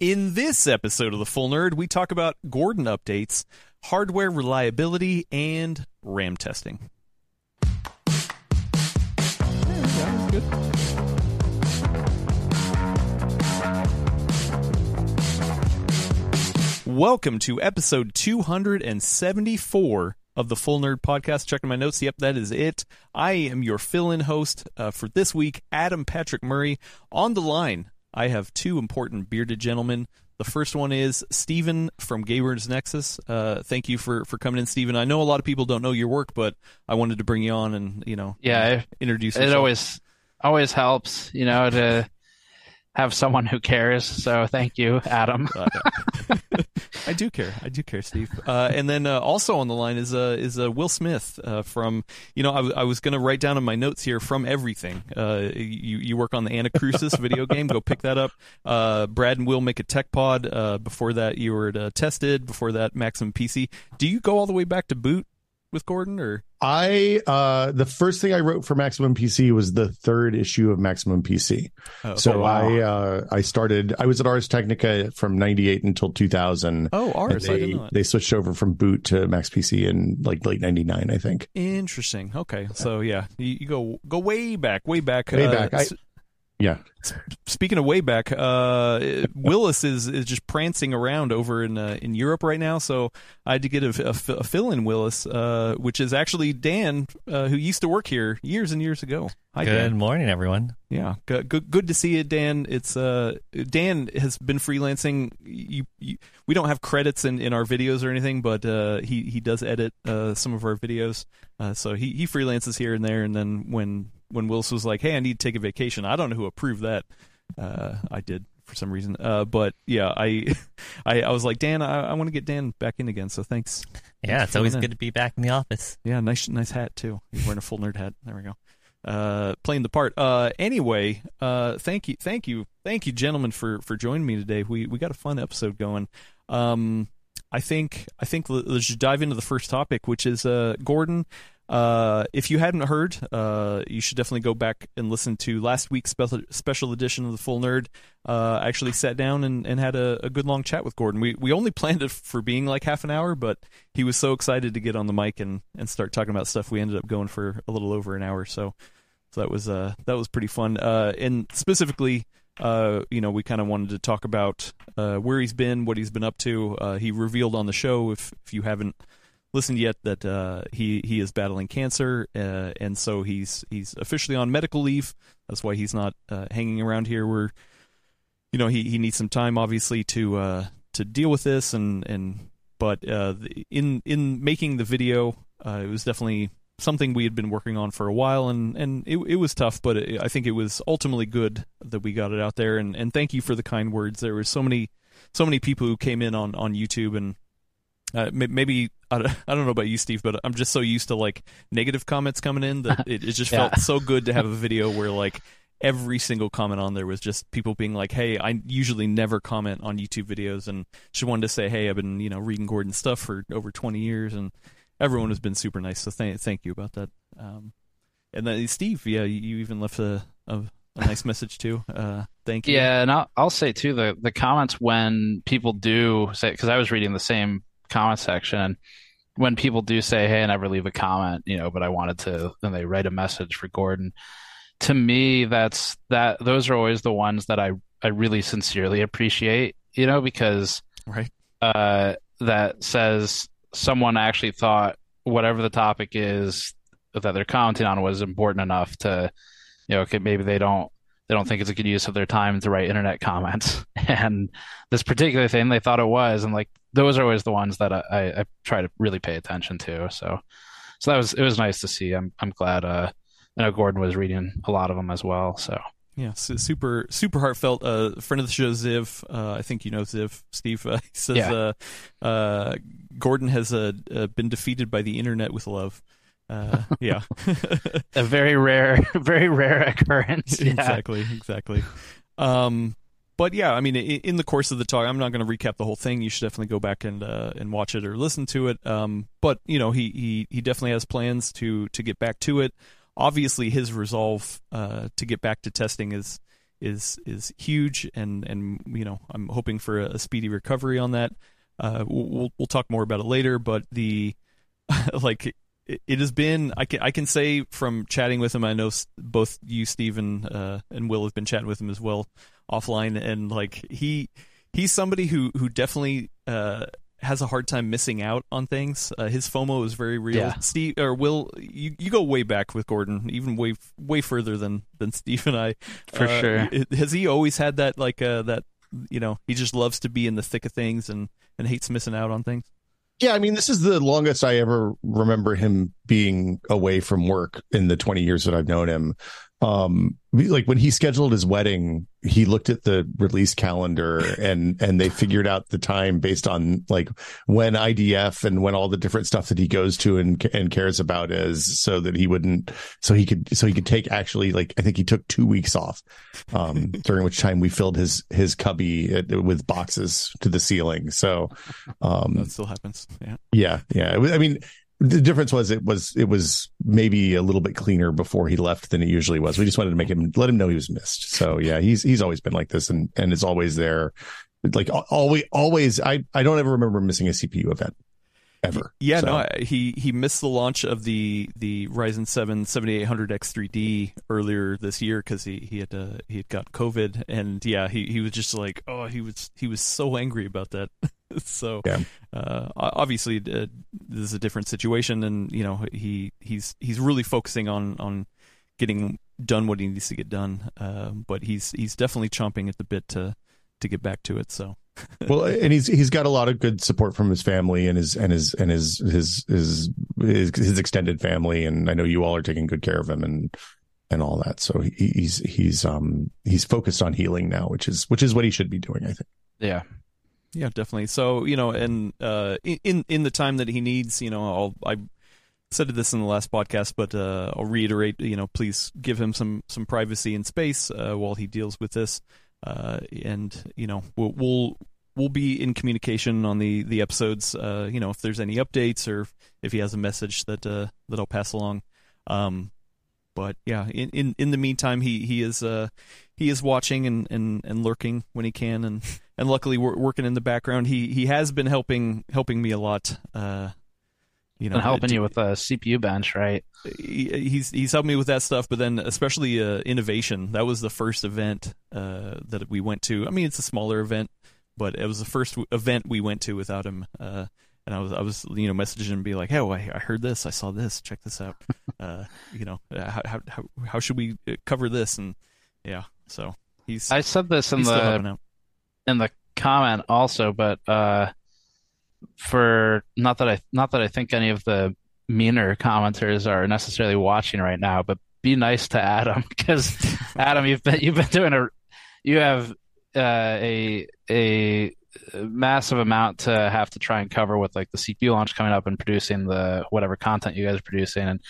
In this episode of The Full Nerd, we talk about Gordon updates, hardware reliability, and RAM testing. Welcome to episode 274 of the Full Nerd Podcast. Checking my notes. Yep, that is it. I am your fill in host uh, for this week, Adam Patrick Murray. On the line, I have two important bearded gentlemen. The first one is Stephen from Gamers Nexus. Uh, thank you for, for coming in, Stephen. I know a lot of people don't know your work, but I wanted to bring you on and you know, yeah, introduce. It yourself. always always helps, you know, to have someone who cares. So thank you, Adam. I do care. I do care, Steve. Uh, and then uh, also on the line is uh, is Will Smith uh, from. You know, I, w- I was going to write down in my notes here from everything. Uh, you you work on the Anacrusis video game. Go pick that up. Uh, Brad and Will make a tech pod. Before that, you were Tested. Before that, Maximum PC. Do you go all the way back to boot with Gordon or? I uh the first thing I wrote for Maximum PC was the third issue of Maximum PC. Oh, so oh, wow. I uh I started I was at Ars Technica from 98 until 2000. oh. I they, didn't know that. they switched over from boot to Max PC in like late 99 I think. Interesting. Okay, so yeah, you, you go go way back, way back, Way uh, back. I- Yeah. Speaking of way back, uh, Willis is, is just prancing around over in uh, in Europe right now. So I had to get a, a, a fill in Willis, uh, which is actually Dan, uh, who used to work here years and years ago. Hi, Good Dan. morning, everyone. Yeah, good, good, good to see you, Dan. It's uh, Dan has been freelancing. You, you, we don't have credits in, in our videos or anything, but uh, he he does edit uh, some of our videos. Uh, so he he freelances here and there. And then when when Willis was like, "Hey, I need to take a vacation," I don't know who approved that. Uh, I did for some reason. Uh, but yeah, I I, I was like, Dan, I, I want to get Dan back in again. So thanks. Yeah, Thanks it's always in. good to be back in the office. Yeah, nice nice hat too. You're wearing a full nerd hat. There we go. Uh, playing the part. Uh, anyway, uh, thank you, thank you, thank you, gentlemen, for for joining me today. We we got a fun episode going. Um, I think I think let- let's just dive into the first topic, which is uh, Gordon. Uh, if you hadn't heard, uh, you should definitely go back and listen to last week's special special edition of the Full Nerd. Uh, I actually sat down and, and had a, a good long chat with Gordon. We we only planned it for being like half an hour, but he was so excited to get on the mic and, and start talking about stuff. We ended up going for a little over an hour, so so that was uh that was pretty fun. Uh, and specifically, uh, you know, we kind of wanted to talk about uh, where he's been, what he's been up to. Uh, he revealed on the show, if if you haven't listened yet, that uh, he he is battling cancer, uh, and so he's he's officially on medical leave. That's why he's not uh, hanging around here. We're you know he, he needs some time obviously to uh, to deal with this and and but uh, in in making the video uh, it was definitely something we had been working on for a while and and it, it was tough but it, I think it was ultimately good that we got it out there and and thank you for the kind words there were so many so many people who came in on on YouTube and uh, maybe I don't, know about you, Steve, but I'm just so used to like negative comments coming in that it, it just Yeah. felt so good to have a video where like every single comment on there was just people being like, "Hey, I usually never comment on YouTube videos," and she wanted to say, "Hey, I've been you know reading Gordon's stuff for over 20 years," and everyone has been super nice. So thank thank you about that. Um, and then Steve, yeah, you, you even left a, a a nice message too. Uh, thank you. Yeah, and I'll, I'll say too the the comments when people do say because I was reading the same comment section and when people do say, "Hey, I never leave a comment," you know, but I wanted to, then they write a message for Gordon. To me, that's that. Those are always the ones that I I really sincerely appreciate, you know, because Right. uh, that says someone actually thought whatever the topic is that they're commenting on was important enough to, you know, okay, maybe they don't they don't think it's a good use of their time to write internet comments, and this particular thing they thought it was, and like those are always the ones that I, I, try to really pay attention to. So, so that was it was nice to see. I'm I'm glad. Uh, I know Gordon was reading a lot of them as well. So Yeah, super super heartfelt. Uh, friend of the show, Ziv. Uh, I think you know Ziv, Steve. Uh, says Yeah. uh, uh, Gordon has uh, uh, been defeated by the internet with love. Uh, yeah, a very rare, very rare occurrence. Yeah. exactly, exactly. Um, but yeah, I mean, in the course of the talk, I'm not going to recap the whole thing. You should definitely go back and uh, and watch it or listen to it. Um, but you know, he he he definitely has plans to to get back to it. Obviously, his resolve uh, to get back to testing is is is huge, and and you know I'm hoping for a, a speedy recovery on that. Uh, we'll we'll talk more about it later, but the like it, it has been I can I can say from chatting with him I know both you Stephen uh, and Will have been chatting with him as well offline and like he he's somebody who who definitely uh, has a hard time missing out on things. Uh, his FOMO is very real. Yeah. Steve or Will, you, you go way back with Gordon, even way way further than than Steve and I. For Uh, sure. Has he always had that like uh, that? You know, he just loves to be in the thick of things and and hates missing out on things. Yeah, I mean, this is the longest I ever remember him being away from work in the 20 years that I've known him. Um, like when he scheduled his wedding, he looked at the release calendar and and they figured out the time based on like when IDF and when all the different stuff that he goes to and and cares about is, so that he wouldn't, so he could, so he could take actually like I think he took two weeks off, um, during which time we filled his his cubby uh, with boxes to the ceiling. So, um, That still happens. Yeah. yeah, yeah. I mean, the difference was it was it was maybe a little bit cleaner before he left than it usually was. We just wanted to make him let him know he was missed. So yeah, he's he's always been like this and and is always there. Like always always I I don't ever remember missing a CPU event ever. Yeah, So, no, he he missed the launch of the the Ryzen 7 7800 X3D earlier this year because he he had uh, he had got COVID, and yeah, he he was just like, oh, he was he was so angry about that. so Yeah. uh, obviously, uh, this is a different situation, and you know he he's he's really focusing on on getting done what he needs to get done. Uh, but he's he's definitely chomping at the bit to to get back to it. So well, and he's he's got a lot of good support from his family and his and his and his his his his, his extended family, and I know you all are taking good care of him and and all that. So he, he's he's um he's focused on healing now, which is which is what he should be doing, I think. Yeah. Yeah, definitely. So you know, and uh, in in the time that he needs, you know, I'll I said this in the last podcast, but uh, I'll reiterate. You know, please give him some some privacy and space uh, while he deals with this, uh, and you know, we'll, we'll we'll be in communication on the the episodes. Uh, you know, if there's any updates or if he has a message that uh, that I'll pass along. Um, but yeah, in, in in the meantime, he he is uh he is watching and, and, and lurking when he can, and and luckily we're working in the background. He he has been helping helping me a lot. Uh, you know, And helping to- you with a CPU bench, right? he, he's he's helped me with that stuff, but then especially uh, innovation. That was the first event uh, that we went to. I mean, it's a smaller event, but it was the first event we went to without him. Uh, and I was I was you know messaging him and be like, hey, I, I heard this, I saw this, check this out. uh, you know, uh, how, how how how should we uh, cover this? And yeah, so he's I said this in the in the comment also, but uh, for not that I not that I think any of the meaner commenters are necessarily watching right now, but be nice to Adam because Adam, you've been you've been doing a you have uh, a a massive amount to have to try and cover with like the CPU launch coming up and producing the whatever content you guys are producing, and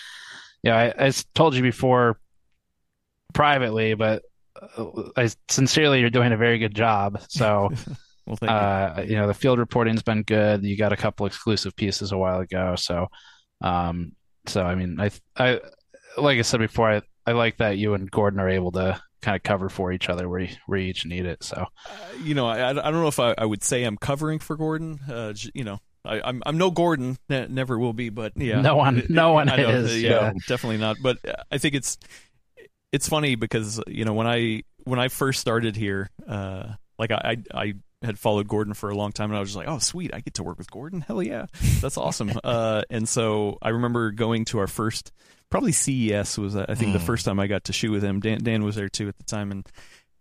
yeah, I told you before privately, but I sincerely you're doing a very good job. So. Well, thank you. Uh, you know, the field reporting's been good. You got a couple exclusive pieces a while ago, so, um, so I mean, I, I, like I said before, I, I like that you and Gordon are able to kind of cover for each other where you, where you each need it. So, Uh, you know, I, I don't know if I, I would say I'm covering for Gordon. Uh, you know, I, I'm I'm no Gordon, ne- never will be. But yeah, No one- no one I know, is, Yeah, yeah. definitely not. But I think it's it's funny because you know when I when I first started here, uh, like I, I I had followed Gordon for a long time, and I was just like, oh sweet, I get to work with Gordon. Hell yeah, that's awesome. uh, and so I remember going to our first. Probably CES was I think the Mm. first time I got to shoot with him. Dan, Dan was there too at the time, and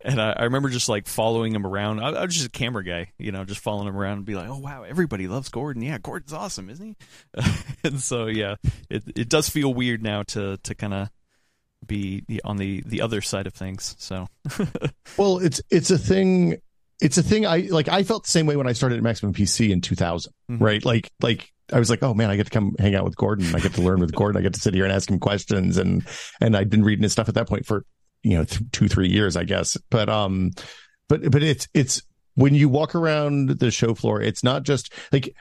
and I, I remember just like following him around. I, I was just a camera guy, you know, just following him around and be like, "Oh wow, everybody loves Gordon. Yeah, Gordon's awesome, isn't he?" and so yeah, it it does feel weird now to to kind of be on the the other side of things. So Well, it's it's a thing. It's a thing. I like. I felt the same way when I started at Maximum PC in 2000. Mhm. Right. Like like I was like, oh man, I get to come hang out with Gordon. I get to learn with Gordon. I get to sit here and ask him questions. And and I'd been reading his stuff at that point for you know th- two three years, I guess. But um, but but it's it's when you walk around the show floor, it's not just like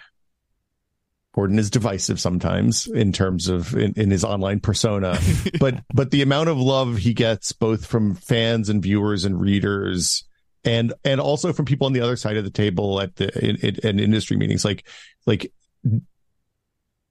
Gordon is divisive sometimes in terms of in, in his online persona, but but the amount of love he gets both from fans and viewers and readers, and and also from people on the other side of the table at the in, in, in industry meetings, like like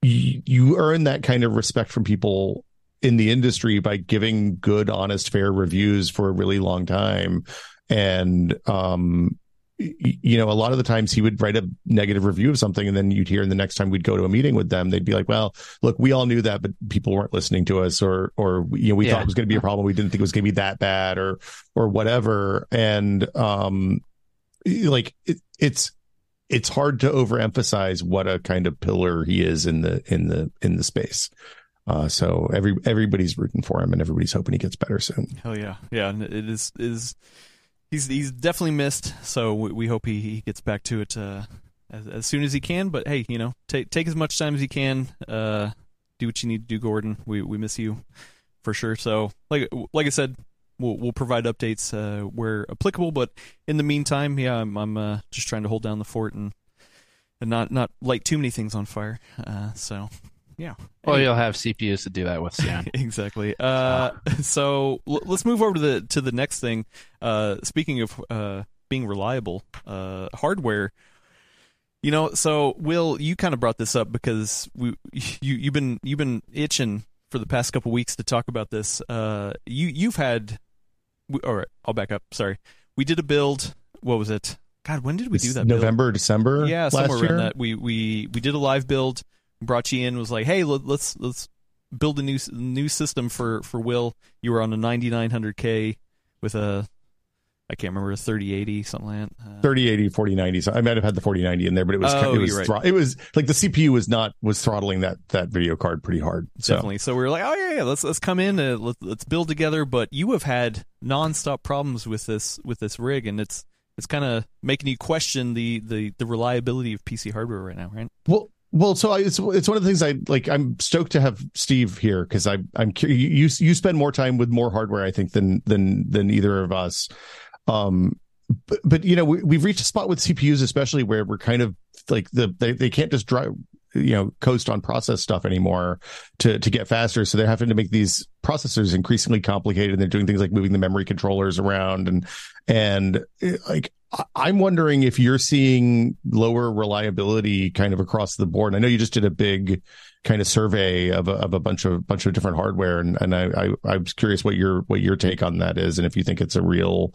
you, you earn that kind of respect from people in the industry by giving good, honest, fair reviews for a really long time, and um you know, a lot of the times he would write a negative review of something, and then you'd hear, and the next time we'd go to a meeting with them, they'd be like, "Well, look, we all knew that, but people weren't listening to us, or, or you know, we yeah. thought it was going to be a problem. We didn't think it was going to be that bad, or, or whatever." And um, like it, it's it's hard to overemphasize what a kind of pillar he is in the in the in the space. Uh, so every everybody's rooting for him, and everybody's hoping he gets better soon. Hell yeah, yeah. It is is he's he's definitely missed. So we, we hope he, he gets back to it uh, as, as soon as he can. But hey, you know, take take as much time as you can. Uh, do what you need to do, Gordon. We we miss you for sure. So like like I said, we'll we'll provide updates uh, where applicable. But in the meantime, yeah, I'm, I'm uh, just trying to hold down the fort and and not not light too many things on fire. Uh, so yeah. Well, you'll have CPUs to do that with soon. exactly. Uh, so l- let's move over to the to the next thing. Uh, speaking of uh, being reliable, uh, hardware. You know, so Will, you kind of brought this up because we you you've been you've been itching for the past couple weeks to talk about this. Uh, you you've had, all right, I'll back up. Sorry, we did a build. What was it? God, when did we do that? November, build? December. Yeah, somewhere around that. We we we did a live build brought you in was like, hey, let, us let's build a new new system for for Will. You were on a 9900K with a I can't remember a 3080 something like that. Uh, 3080 4090. So I might have had the 4090 in there, but it was oh, it was right. it was like the CPU was not was throttling that that video card pretty hard. So. Definitely. So we were like, oh yeah, yeah, let's let's come in and let, let's build together. But you have had nonstop problems with this with this rig, and it's it's kind of making you question the, the the reliability of PC hardware right now, right? Well, well, so I, it's it's one of the things I like. I'm stoked to have Steve here because I I'm you you spend more time with more hardware I think than than than either of us. Um, but, but you know we, we've reached a spot with CPUs, especially where we're kind of like the they, they can't just drive you know coast on process stuff anymore to to get faster so they're having to make these processors increasingly complicated and they're doing things like moving the memory controllers around and and like I'm wondering if you're seeing lower reliability kind of across the board. I know you just did a big kind of survey of a, of a bunch of bunch of different hardware, and and I, I I was curious what your what your take on that is, and if you think it's a real.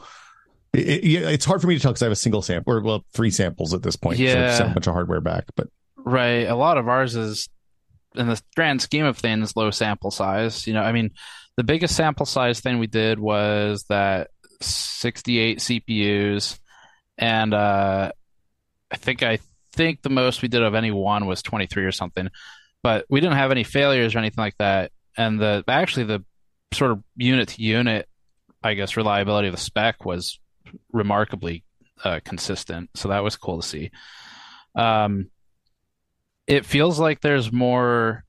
It, it, it's hard for me to tell because I have a single sample or well three samples at this point. Yeah, so sent a bunch of hardware back, but right, a lot of ours is in the grand scheme of things low sample size. You know, I mean, the biggest sample size thing we did was that 68 CPUs and uh, I think I think the most we did of any one was 23 or something, but we didn't have any failures or anything like that. And the actually the sort of unit to unit, I guess, reliability of the spec was remarkably uh, consistent. So that was cool to see. Um, it feels like there's more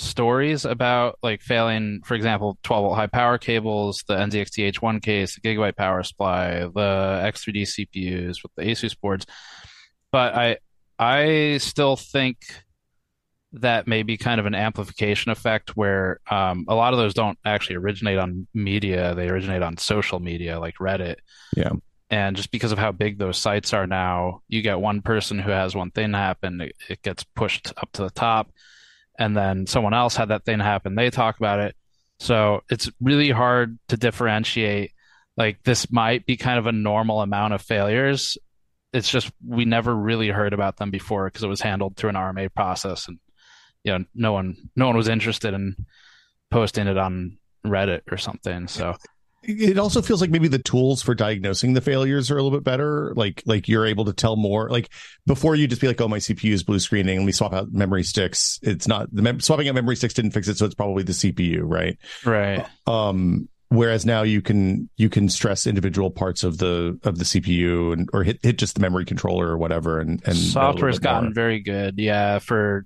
stories about like failing, for example, 12 volt high power cables, the NZXT H1 case, the gigabyte power supply, the X3D CPUs with the Asus boards. But I I still think that may be kind of an amplification effect where um, a lot of those don't actually originate on media; they originate on social media like Reddit. Yeah. And just because of how big those sites are now, you get one person who has one thing happen, it, it gets pushed up to the top and then someone else had that thing happen. They talk about it. So it's really hard to differentiate. Like this might be kind of a normal amount of failures. It's just we never really heard about them before because it was handled through an RMA process, and you know no one no one was interested in posting it on Reddit or something. So it also feels like maybe the tools for diagnosing the failures are a little bit better. Like like you're able to tell more. Like before, you just be like, "Oh, my CPU is blue screening," and we swap out memory sticks. It's not the mem- swapping out memory sticks didn't fix it, so it's probably the CPU, right? Right. Um. Whereas now you can you can stress individual parts of the of the CPU and or hit hit just the memory controller or whatever. And and software's gotten more. very good. Yeah, for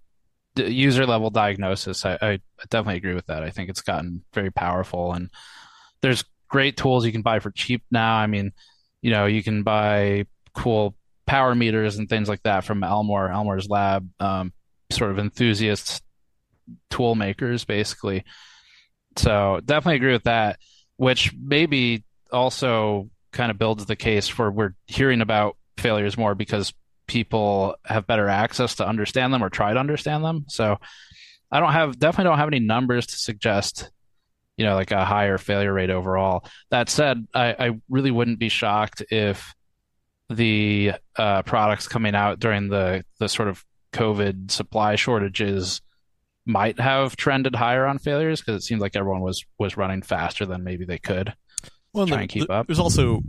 user level diagnosis, I, I definitely agree with that. I think it's gotten very powerful and there's great tools you can buy for cheap now. I mean, you know, you can buy cool power meters and things like that from Elmor, Elmor's lab. Um, sort of enthusiast tool makers, basically. So definitely agree with that, which maybe also kind of builds the case for we're hearing about failures more because people have better access to understand them or try to understand them. So I don't have definitely don't have any numbers to suggest you know like a higher failure rate overall. That said, I, I really wouldn't be shocked if the uh, products coming out during the the sort of COVID supply shortages might have trended higher on failures because it seemed like everyone was was running faster than maybe they could well, try the, and keep the, up. There's also,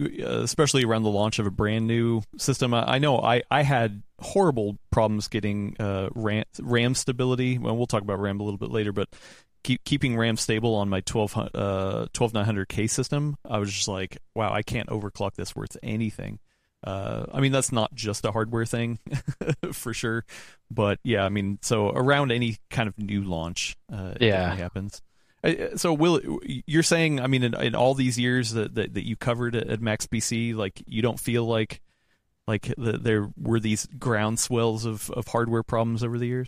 uh, especially around the launch of a brand new system, I, I know I, I had horrible problems getting uh, RAM, RAM stability. Well, we'll talk about RAM a little bit later, but keep, keeping RAM stable on my 12, uh, 12900K system, I was just like, wow, I can't overclock this worth anything. Uh, I mean, that's not just a hardware thing for sure, but yeah, I mean, so around any kind of new launch, uh, yeah, happens. Uh, so, will you're saying? I mean, in, in all these years that, that, that you covered at, at Max like you don't feel like like the, there were these groundswells of, of hardware problems over the years.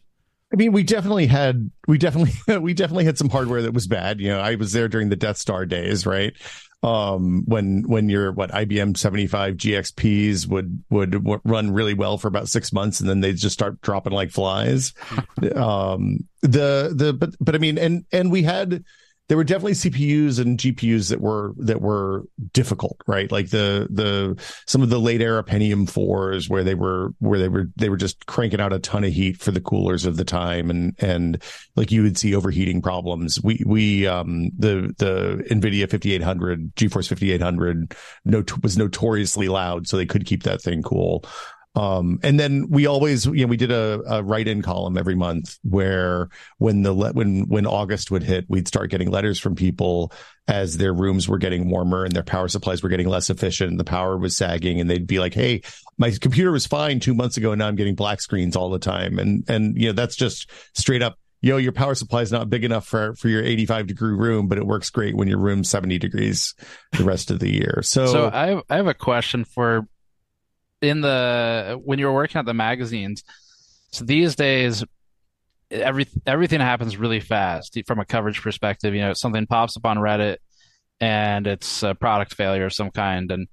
I mean, we definitely had we definitely we definitely had some hardware that was bad. You know, I was there during the Death Star days, right? um, when when your what IBM 75 GXPs would would run really well for about six months and then they just start dropping like flies. um, the the but but I mean and and we had there were definitely CPUs and GPUs that were that were difficult, right? Like the the some of the late era Pentium fours where they were where they were they were just cranking out a ton of heat for the coolers of the time, and and like you would see overheating problems. We we um the the NVIDIA 5800 GeForce 5800 no, was notoriously loud, so they could keep that thing cool. Um, and then we always, you know, we did a, a write-in column every month where when the when when August would hit, we'd start getting letters from people as their rooms were getting warmer and their power supplies were getting less efficient and the power was sagging, and they'd be like, "Hey, my computer was fine two months ago, and now I'm getting black screens all the time," and and you know that's just straight up yo, your power supply is not big enough for, for your 85 degree room, but it works great when your room's 70 degrees the rest of the year. So, so I have, I have a question for in the when you were working at the magazines. So these days, every everything happens really fast from a coverage perspective. You know, something pops up on Reddit, and it's a product failure of some kind, and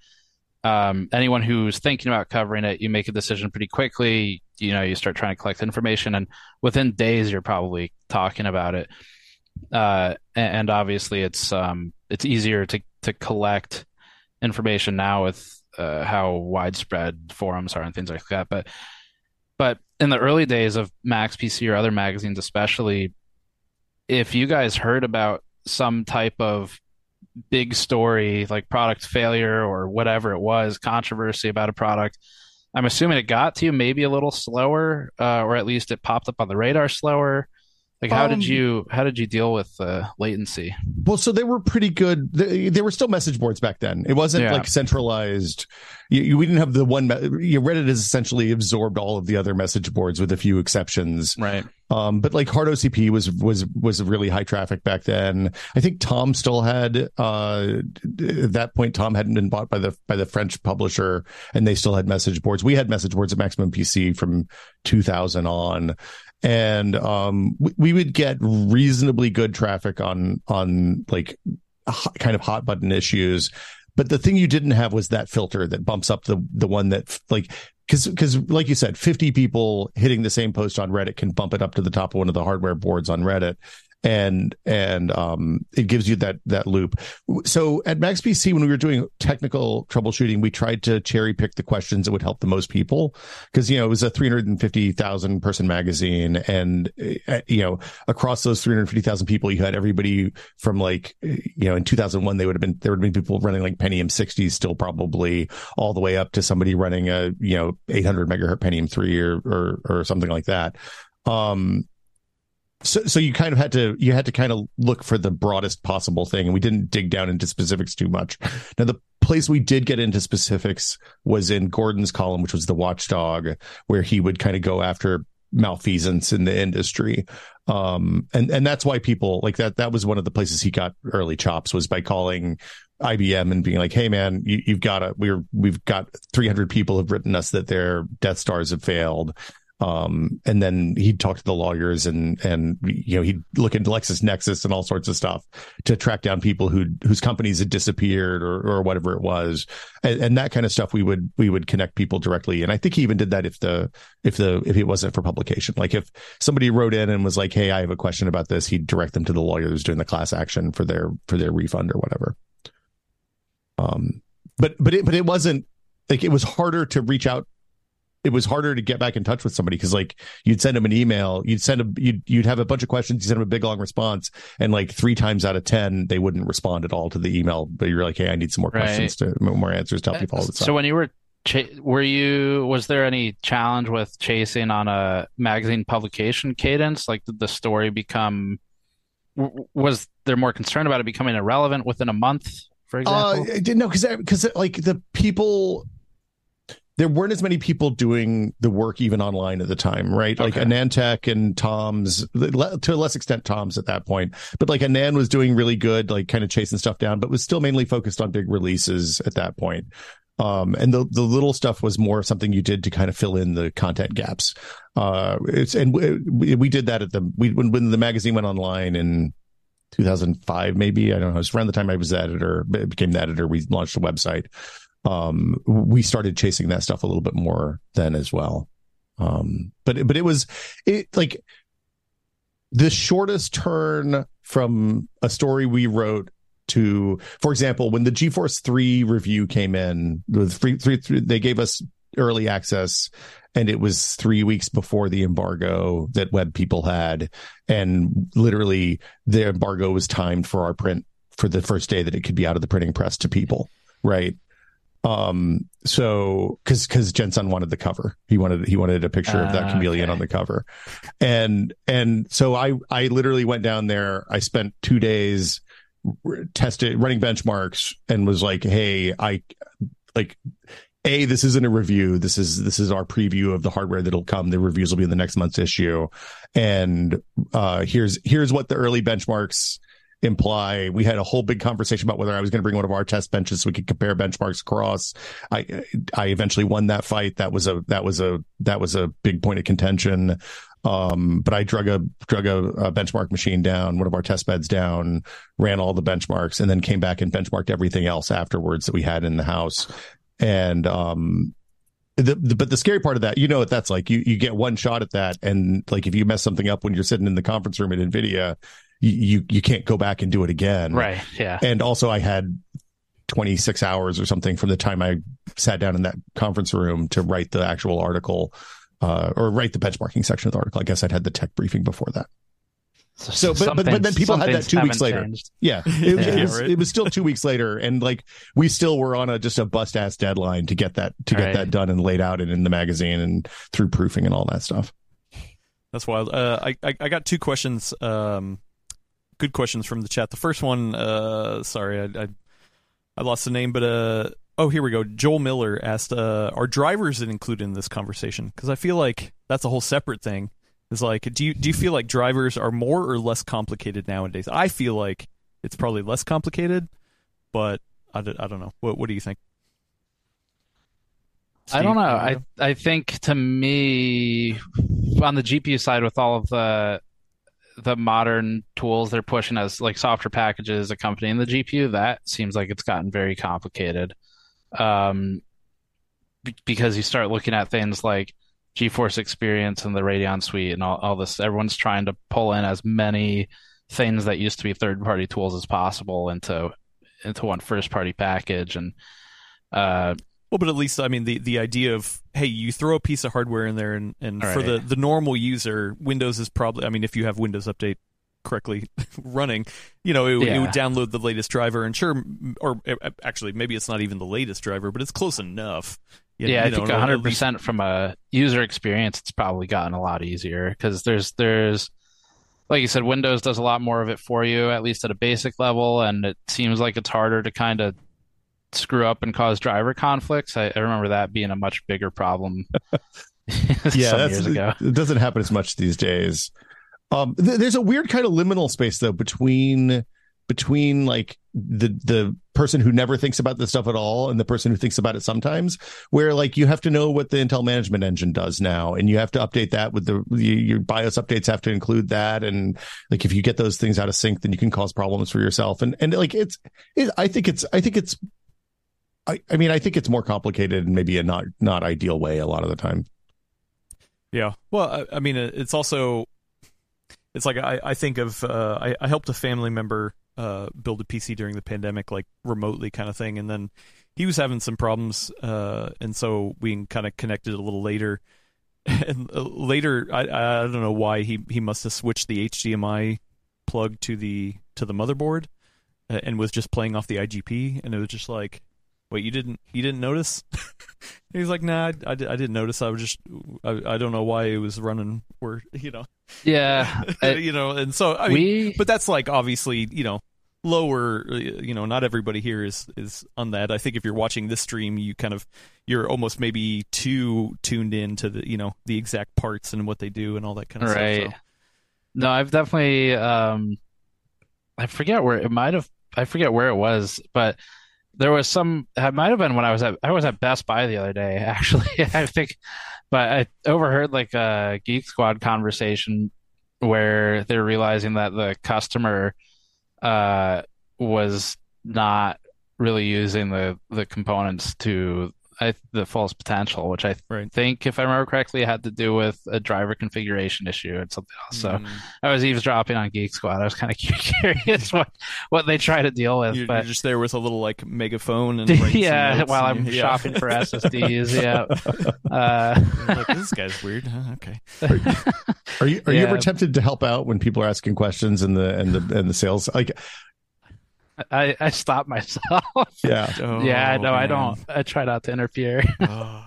um, anyone who's thinking about covering it, you make a decision pretty quickly. You know, you start trying to collect information, and within days, you're probably talking about it. Uh, and obviously, it's um, it's easier to to collect information now with uh, how widespread forums are and things like that. But but in the early days of Max PC or other magazines, especially, if you guys heard about some type of big story like product failure or whatever it was, controversy about a product, I'm assuming it got to you maybe a little slower, uh, or at least it popped up on the radar slower. Like how um, did you how did you deal with uh, latency? Well, so they were pretty good. They, they were still message boards back then. It wasn't yeah. like centralized. You, you, we didn't have the one. You, Reddit has essentially absorbed all of the other message boards with a few exceptions. Right. Um, but like HardOCP was was was really high traffic back then. I think Tom still had uh, at that point Tom hadn't been bought by the by the French publisher, and they still had message boards. We had message boards at Maximum PC from 2000 on and um, we, we would get reasonably good traffic on on like kind of hot button issues. But the thing you didn't have was that filter that bumps up the the one that like because because like you said, fifty people hitting the same post on Reddit can bump it up to the top of one of the hardware boards on Reddit, and and um, it gives you that that loop. So at Max PC, when we were doing technical troubleshooting, we tried to cherry pick the questions that would help the most people because you know it was a 350,000 person magazine, and uh, you know across those 350,000 people, you had everybody from like you know in 2001 they would have been there would have been people running like Pentium 60s still probably all the way up to somebody running a you know 800 megahertz Pentium 3 or or, or something like that. Um, so, so you kind of had to you had to kind of look for the broadest possible thing, and we didn't dig down into specifics too much. Now, the place we did get into specifics was in Gordon's column, which was the Watchdog, where he would kind of go after malfeasance in the industry. Um, and and that's why people like that. That was one of the places he got early chops was by calling IBM and being like, "Hey, man, you, have got a we're we've got 300 people have written us that their Death Stars have failed." Um, and then he'd talk to the lawyers and, and, you know, he'd look into LexisNexis and all sorts of stuff to track down people who, whose companies had disappeared or, or whatever it was. And, and that kind of stuff we would, we would connect people directly. And I think he even did that if the, if the, if it wasn't for publication, like if somebody wrote in and was like, Hey, I have a question about this, he'd direct them to the lawyer who's doing the class action for their, for their refund or whatever. Um, but, but it, but it wasn't like, it was harder to reach out it was harder to get back in touch with somebody because like you'd send them an email, you'd send a you'd you'd have a bunch of questions, you send them a big long response, and like three times out of ten they wouldn't respond at all to the email. But you're like, hey, I need some more Right. questions to more answers to help you follow this So up. when you were cha- were you was there any challenge with chasing on a magazine publication cadence? Like did the story become w- was there more concern about it becoming irrelevant within a month, for Uh, example? I didn't know because because like the people. There weren't as many people doing the work even online at the time, right? Like Okay. AnandTech and Tom's, to a less extent, Tom's at that point. But like Anand was doing really good, like kind of chasing stuff down, but was still mainly focused on big releases at that point. Um, and the the little stuff was more something you did to kind of fill in the content gaps. Uh, it's and we, we did that at the we when when the magazine went online in 2005 maybe I don't know. It was around the time I was the editor, became the editor. We launched a website. Um, we started chasing that stuff a little bit more then as well. Um, but but it was it like the shortest turn from a story we wrote to, for example, when the GeForce 3 review came in, three, three, three, they gave us early access and it was three weeks before the embargo that web people had. And literally the embargo was timed for our print for the first day that it could be out of the printing press to people. Right. Um, so cause, cause Jensen wanted the cover. He wanted, he wanted a picture of that Ah, chameleon okay. on the cover. And, and so I, I literally went down there. I spent two days tested running benchmarks and was like, Hey, I like, a, this isn't a review. This is, this is our preview of the hardware that'll come. The reviews will be in the next month's issue. And, uh, here's, here's what the early benchmarks imply. We had a whole big conversation about whether I was going to bring one of our test benches so we could compare benchmarks across. I, I eventually won that fight. That was a, that was a, that was a big point of contention. Um, but I drug a, drug a, a benchmark machine down, one of our test beds down, ran all the benchmarks and then came back and benchmarked everything else afterwards that we had in the house. And, um, the, the, but the scary part of that, you know what that's like. You you get one shot at that, and like if you mess something up when you're sitting in the conference room at Nvidia, you you, you can't go back and do it again. Right. Yeah. And also, I had 26 hours or something from the time I sat down in that conference room to write the actual article, uh, or write the benchmarking section of the article. I guess I'd had the tech briefing before that. So, but- but- but then people had that two weeks later. changed. Yeah, it, Yeah, it was right. it was still two weeks later, and like we still were on a just a bust ass deadline to get that to get Right. that done and laid out and in the magazine and through proofing and all that stuff. That's wild. Uh, I, I I got two questions. Um, good questions from the chat. The first one, uh, sorry, I, I I lost the name, but uh, oh, here we go. Joel Miller asked, uh, are drivers included in this conversation? Because I feel like that's a whole separate thing. Is like, do you do you feel like drivers are more or less complicated nowadays? I feel like it's probably less complicated, but I, d- I don't know. What what do you think? I don't know. I I think to me, on the GPU side, with all of the the modern tools they're pushing as like software packages accompanying the GPU, that seems like it's gotten very complicated. Um, be- because you start looking at things like GeForce Experience and the Radeon Suite and all, all this. Everyone's trying to pull in as many things that used to be third party tools as possible into into one first party package and uh Well, but at least I mean the the idea of hey, you throw a piece of hardware in there, and and for the the normal user, Windows is probably I mean if you have Windows Update correctly running, you know it, it would download the latest driver, and sure, or uh, actually maybe it's not even the latest driver, but it's close enough. You- Yeah, you I think 100 percent from a user experience, it's probably gotten a lot easier. Because there's there's like you said, Windows does a lot more of it for you, at least at a basic level, and it seems like it's harder to kind of screw up and cause driver conflicts. I, I remember that being a much bigger problem yeah, some that's, years ago. it doesn't happen as much these days. Um, th- there's a weird kind of liminal space though between between like the the person who never thinks about this stuff at all and the person who thinks about it sometimes where like you have to know what the intel management engine does now and you have to update that with the your bios updates have to include that and like if you get those things out of sync then you can cause problems for yourself and and like it's it, i think it's i think it's I, I mean i think it's more complicated and maybe a not not ideal way a lot of the time. Yeah. Well i, I mean it's also it's like I, I think of uh, I, I helped a family member uh, build a PC during the pandemic, like remotely kind of thing, and then he was having some problems, uh, and so we kind of connected a little later. And uh, later, I I don't know why he he must have switched the HDMI plug to the to the motherboard, uh, and was just playing off the IGP, and it was just like wait you didn't you didn't notice he's like nah I, I, I, didn't notice i was just I, I don't know why it was running where you know yeah you know and so i mean we... but that's like obviously you know lower you know not everybody here is is on that i think if you're watching this stream you kind of you're almost maybe too tuned in to the you know the exact parts and what they do and all that kind of right. stuff so. no i've definitely um i forget where it might have i forget where it was but there was some it might have been when I was at I was at Best Buy the other day actually I think but I overheard like a Geek Squad conversation where they're realizing that the customer uh, was not really using the the components to I, the false potential, which I right. think, if I remember correctly, had to do with a driver configuration issue and something else. So mm. I was eavesdropping on Geek Squad. I was kind of curious what, what they try to deal with. You're, but you're just there with a little like megaphone and yeah, while I'm yeah. shopping for SSDs. yeah, uh, like, this guy's weird. Huh? Okay. Are you are you, are yeah. you ever tempted to help out when people are asking questions in the and the and the sales like I, I stop myself. Yeah. Oh, yeah, no, man. I don't. I try not to interfere. oh,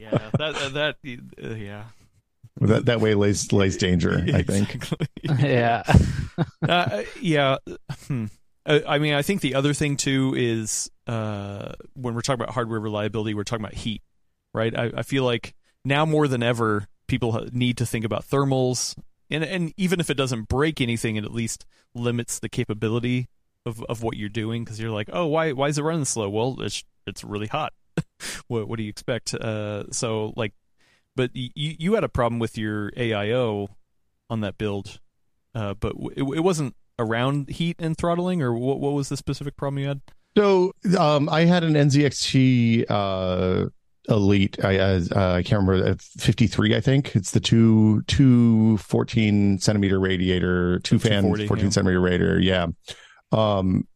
yeah, that that uh, yeah. That that way lays lays danger. I think. yeah. uh, yeah. Hmm. Uh, I mean, I think the other thing too is uh, when we're talking about hardware reliability, we're talking about heat, right? I, I feel like now more than ever, people need to think about thermals, and and even if it doesn't break anything, it at least limits the capability of, of what you're doing because you're like, oh, why why is it running slow? Well, it's it's really hot. what what do you expect? Uh, so like, but you you had a problem with your AIO on that build, uh, but it, it wasn't around heat and throttling, or what what was the specific problem you had? So um, I had an NZXT uh, Elite. I uh, I can't remember uh, 53. I think it's the two two 14 centimeter radiator, two fan 14 yeah. centimeter radiator. Yeah. Um,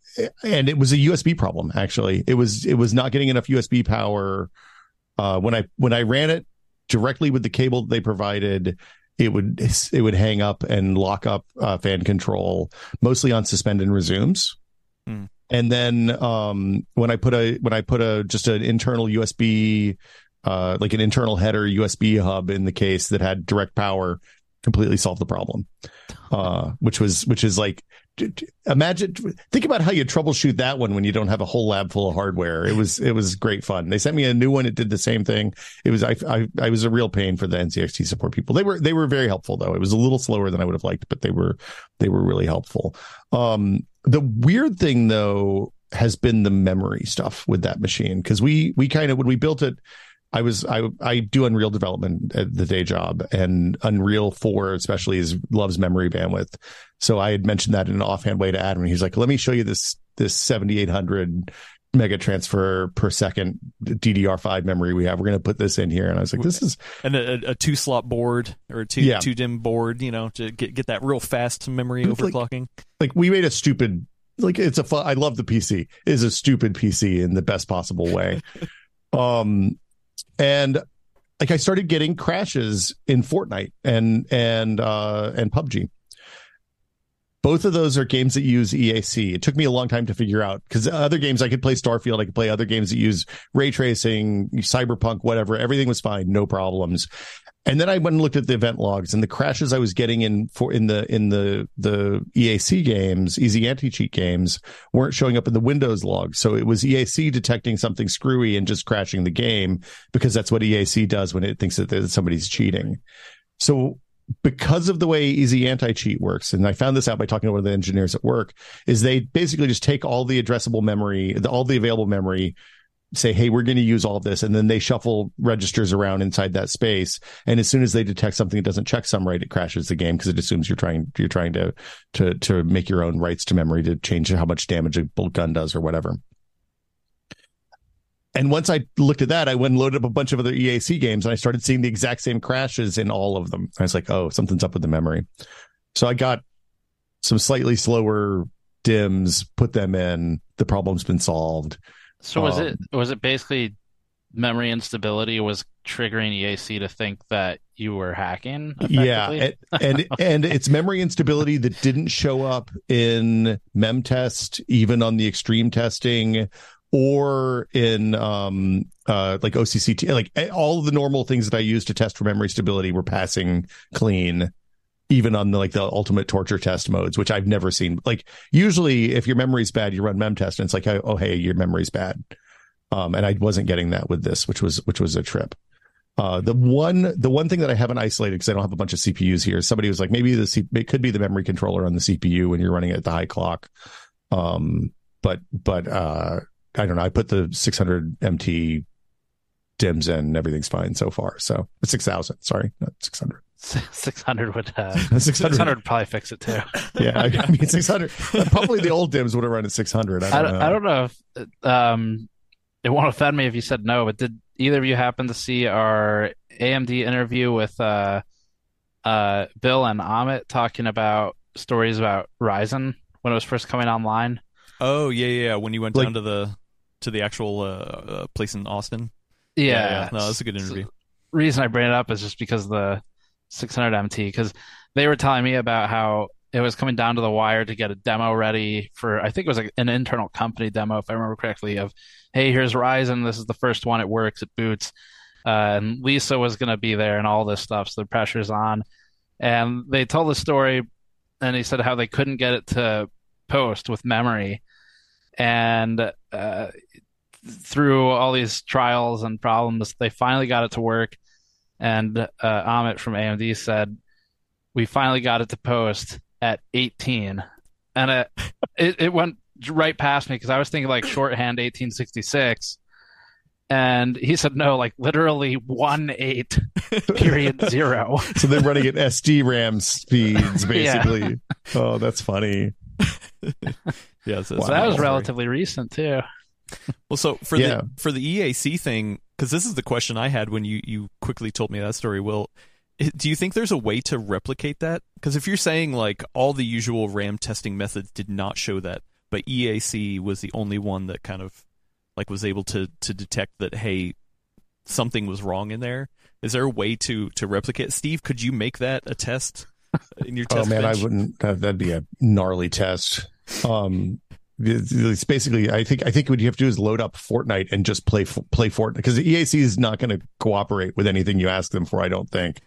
and it was a USB problem. Actually, it was it was not getting enough USB power. Uh, when I when I ran it directly with the cable they provided, it would it would hang up and lock up uh, fan control, mostly on suspend and resumes. Mm. And then um, when I put a when I put a just an internal USB, uh, like an internal header USB hub in the case that had direct power, completely solved the problem. Uh, which was which is like imagine think about how you troubleshoot that one when you don't have a whole lab full of hardware. It was it was great fun. They sent me a new one. It did the same thing. It was i i, I was a real pain for the NZXT support people. They were they were very helpful though. It was a little slower than i would have liked but they were they were really helpful. Um the weird thing though has been the memory stuff with that machine because we we kind of when we built it I was I I do Unreal development at the day job, and Unreal Four especially is loves memory bandwidth. So I had mentioned that in an offhand way to Adam, and he's like, "Let me show you this this seventy eight hundred mega transfer per second DDR5 memory we have. We're going to put this in here. And I was like, this is and a, a two slot board or a two yeah. two DIMM board, you know, to get get that real fast memory overclocking. Like, like, we made a stupid like it's a fun. I love the PC. It is a stupid PC in the best possible way. um, and like I started getting crashes in Fortnite and and uh and PUBG. Both of those are games that use EAC. It took me a long time to figure out because other games I could play Starfield, I could play other games that use ray tracing, Cyberpunk, whatever. Everything was fine, no problems. And then I went and looked at the event logs and the crashes I was getting in for in the in the the EAC games, easy anti cheat games, weren't showing up in the Windows logs. So it was EAC detecting something screwy and just crashing the game because that's what EAC does when it thinks that somebody's cheating. So because of the way easy anti-cheat works and i found this out by talking to one of the engineers at work is they basically just take all the addressable memory all the available memory say hey we're going to use all this and then they shuffle registers around inside that space and as soon as they detect something that doesn't checksum right it crashes the game because it assumes you're trying you're trying to to to make your own writes to memory to change how much damage a bolt gun does or whatever and once I looked at that, I went and loaded up a bunch of other EAC games and I started seeing the exact same crashes in all of them. I was like, oh, something's up with the memory. So I got some slightly slower DIMMs, put them in. The problem's been solved. So was um, it was it basically memory instability was triggering EAC to think that you were hacking? Yeah, and, and and it's memory instability that didn't show up in memtest, even on the extreme testing or in um uh like OCCT like eh, all the normal things that I use to test for memory stability were passing clean even on the like the ultimate torture test modes which I've never seen like usually if your memory's bad you run mem test and it's like oh, oh hey your memory's bad um and I wasn't getting that with this which was which was a trip uh, the one, the one thing that I haven't isolated because I don't have a bunch of CPUs here. Somebody was like, maybe the C- it could be the memory controller on the CPU when you're running at the high clock. Um, but but uh, I don't know. I put the 600 MT DIMMs in and everything's fine so far. So 6,000, sorry, not 600. 600 would uh, 600. 600 would probably fix it too. yeah, I mean 600. Probably the old DIMMs would have run at 600. I don't, I, know. I don't know if um, it won't offend me if you said no, but did either of you happen to see our AMD interview with uh, uh, Bill and Amit talking about stories about Ryzen when it was first coming online? Oh yeah, yeah. When you went like, down to the to the actual uh, uh, place in Austin. Yeah, yeah, yeah. no, that's a good interview. So, reason I bring it up is just because the 600 MT because they were telling me about how it was coming down to the wire to get a demo ready for I think it was like an internal company demo if I remember correctly of hey here's Ryzen. This is the first one. It works. It boots. Uh, and Lisa was going to be there and all this stuff so the pressure's on. And they told the story and he said how they couldn't get it to post with memory. And uh, through all these trials and problems, they finally got it to work. And uh, Amit from AMD said, "We finally got it to post at 18," and it it, it went right past me because I was thinking like shorthand 1866. And he said, no, like literally one eight period zero. so they're running at SD RAM speeds, basically. Yeah. Oh, that's funny. yeah, so, wow. so that was relatively recent too. Well, so for yeah. the for the EAC thing, because this is the question I had when you you quickly told me that story. Will, do you think there's a way to replicate that? Because if you're saying like all the usual RAM testing methods did not show that, but EAC was the only one that kind of like was able to to detect that hey something was wrong in there. Is there a way to to replicate? Steve, could you make that a test in your test? Oh man, bench? I wouldn't. That'd be a gnarly test. Um, it's basically I think I think what you have to do is load up Fortnite and just play play Fortnite because the EAC is not going to cooperate with anything you ask them for. I don't think.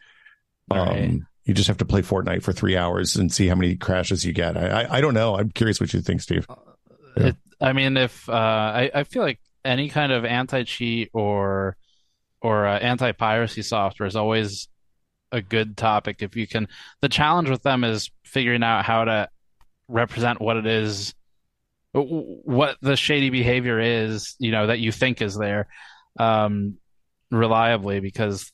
Um, right. You just have to play Fortnite for three hours and see how many crashes you get. I I, I don't know. I'm curious what you think, Steve. Uh, yeah. It, I mean, if uh, I I feel like any kind of anti cheat or or uh, anti piracy software is always a good topic if you can. The challenge with them is figuring out how to represent what it is what the shady behavior is, you know, that you think is there, um, reliably because,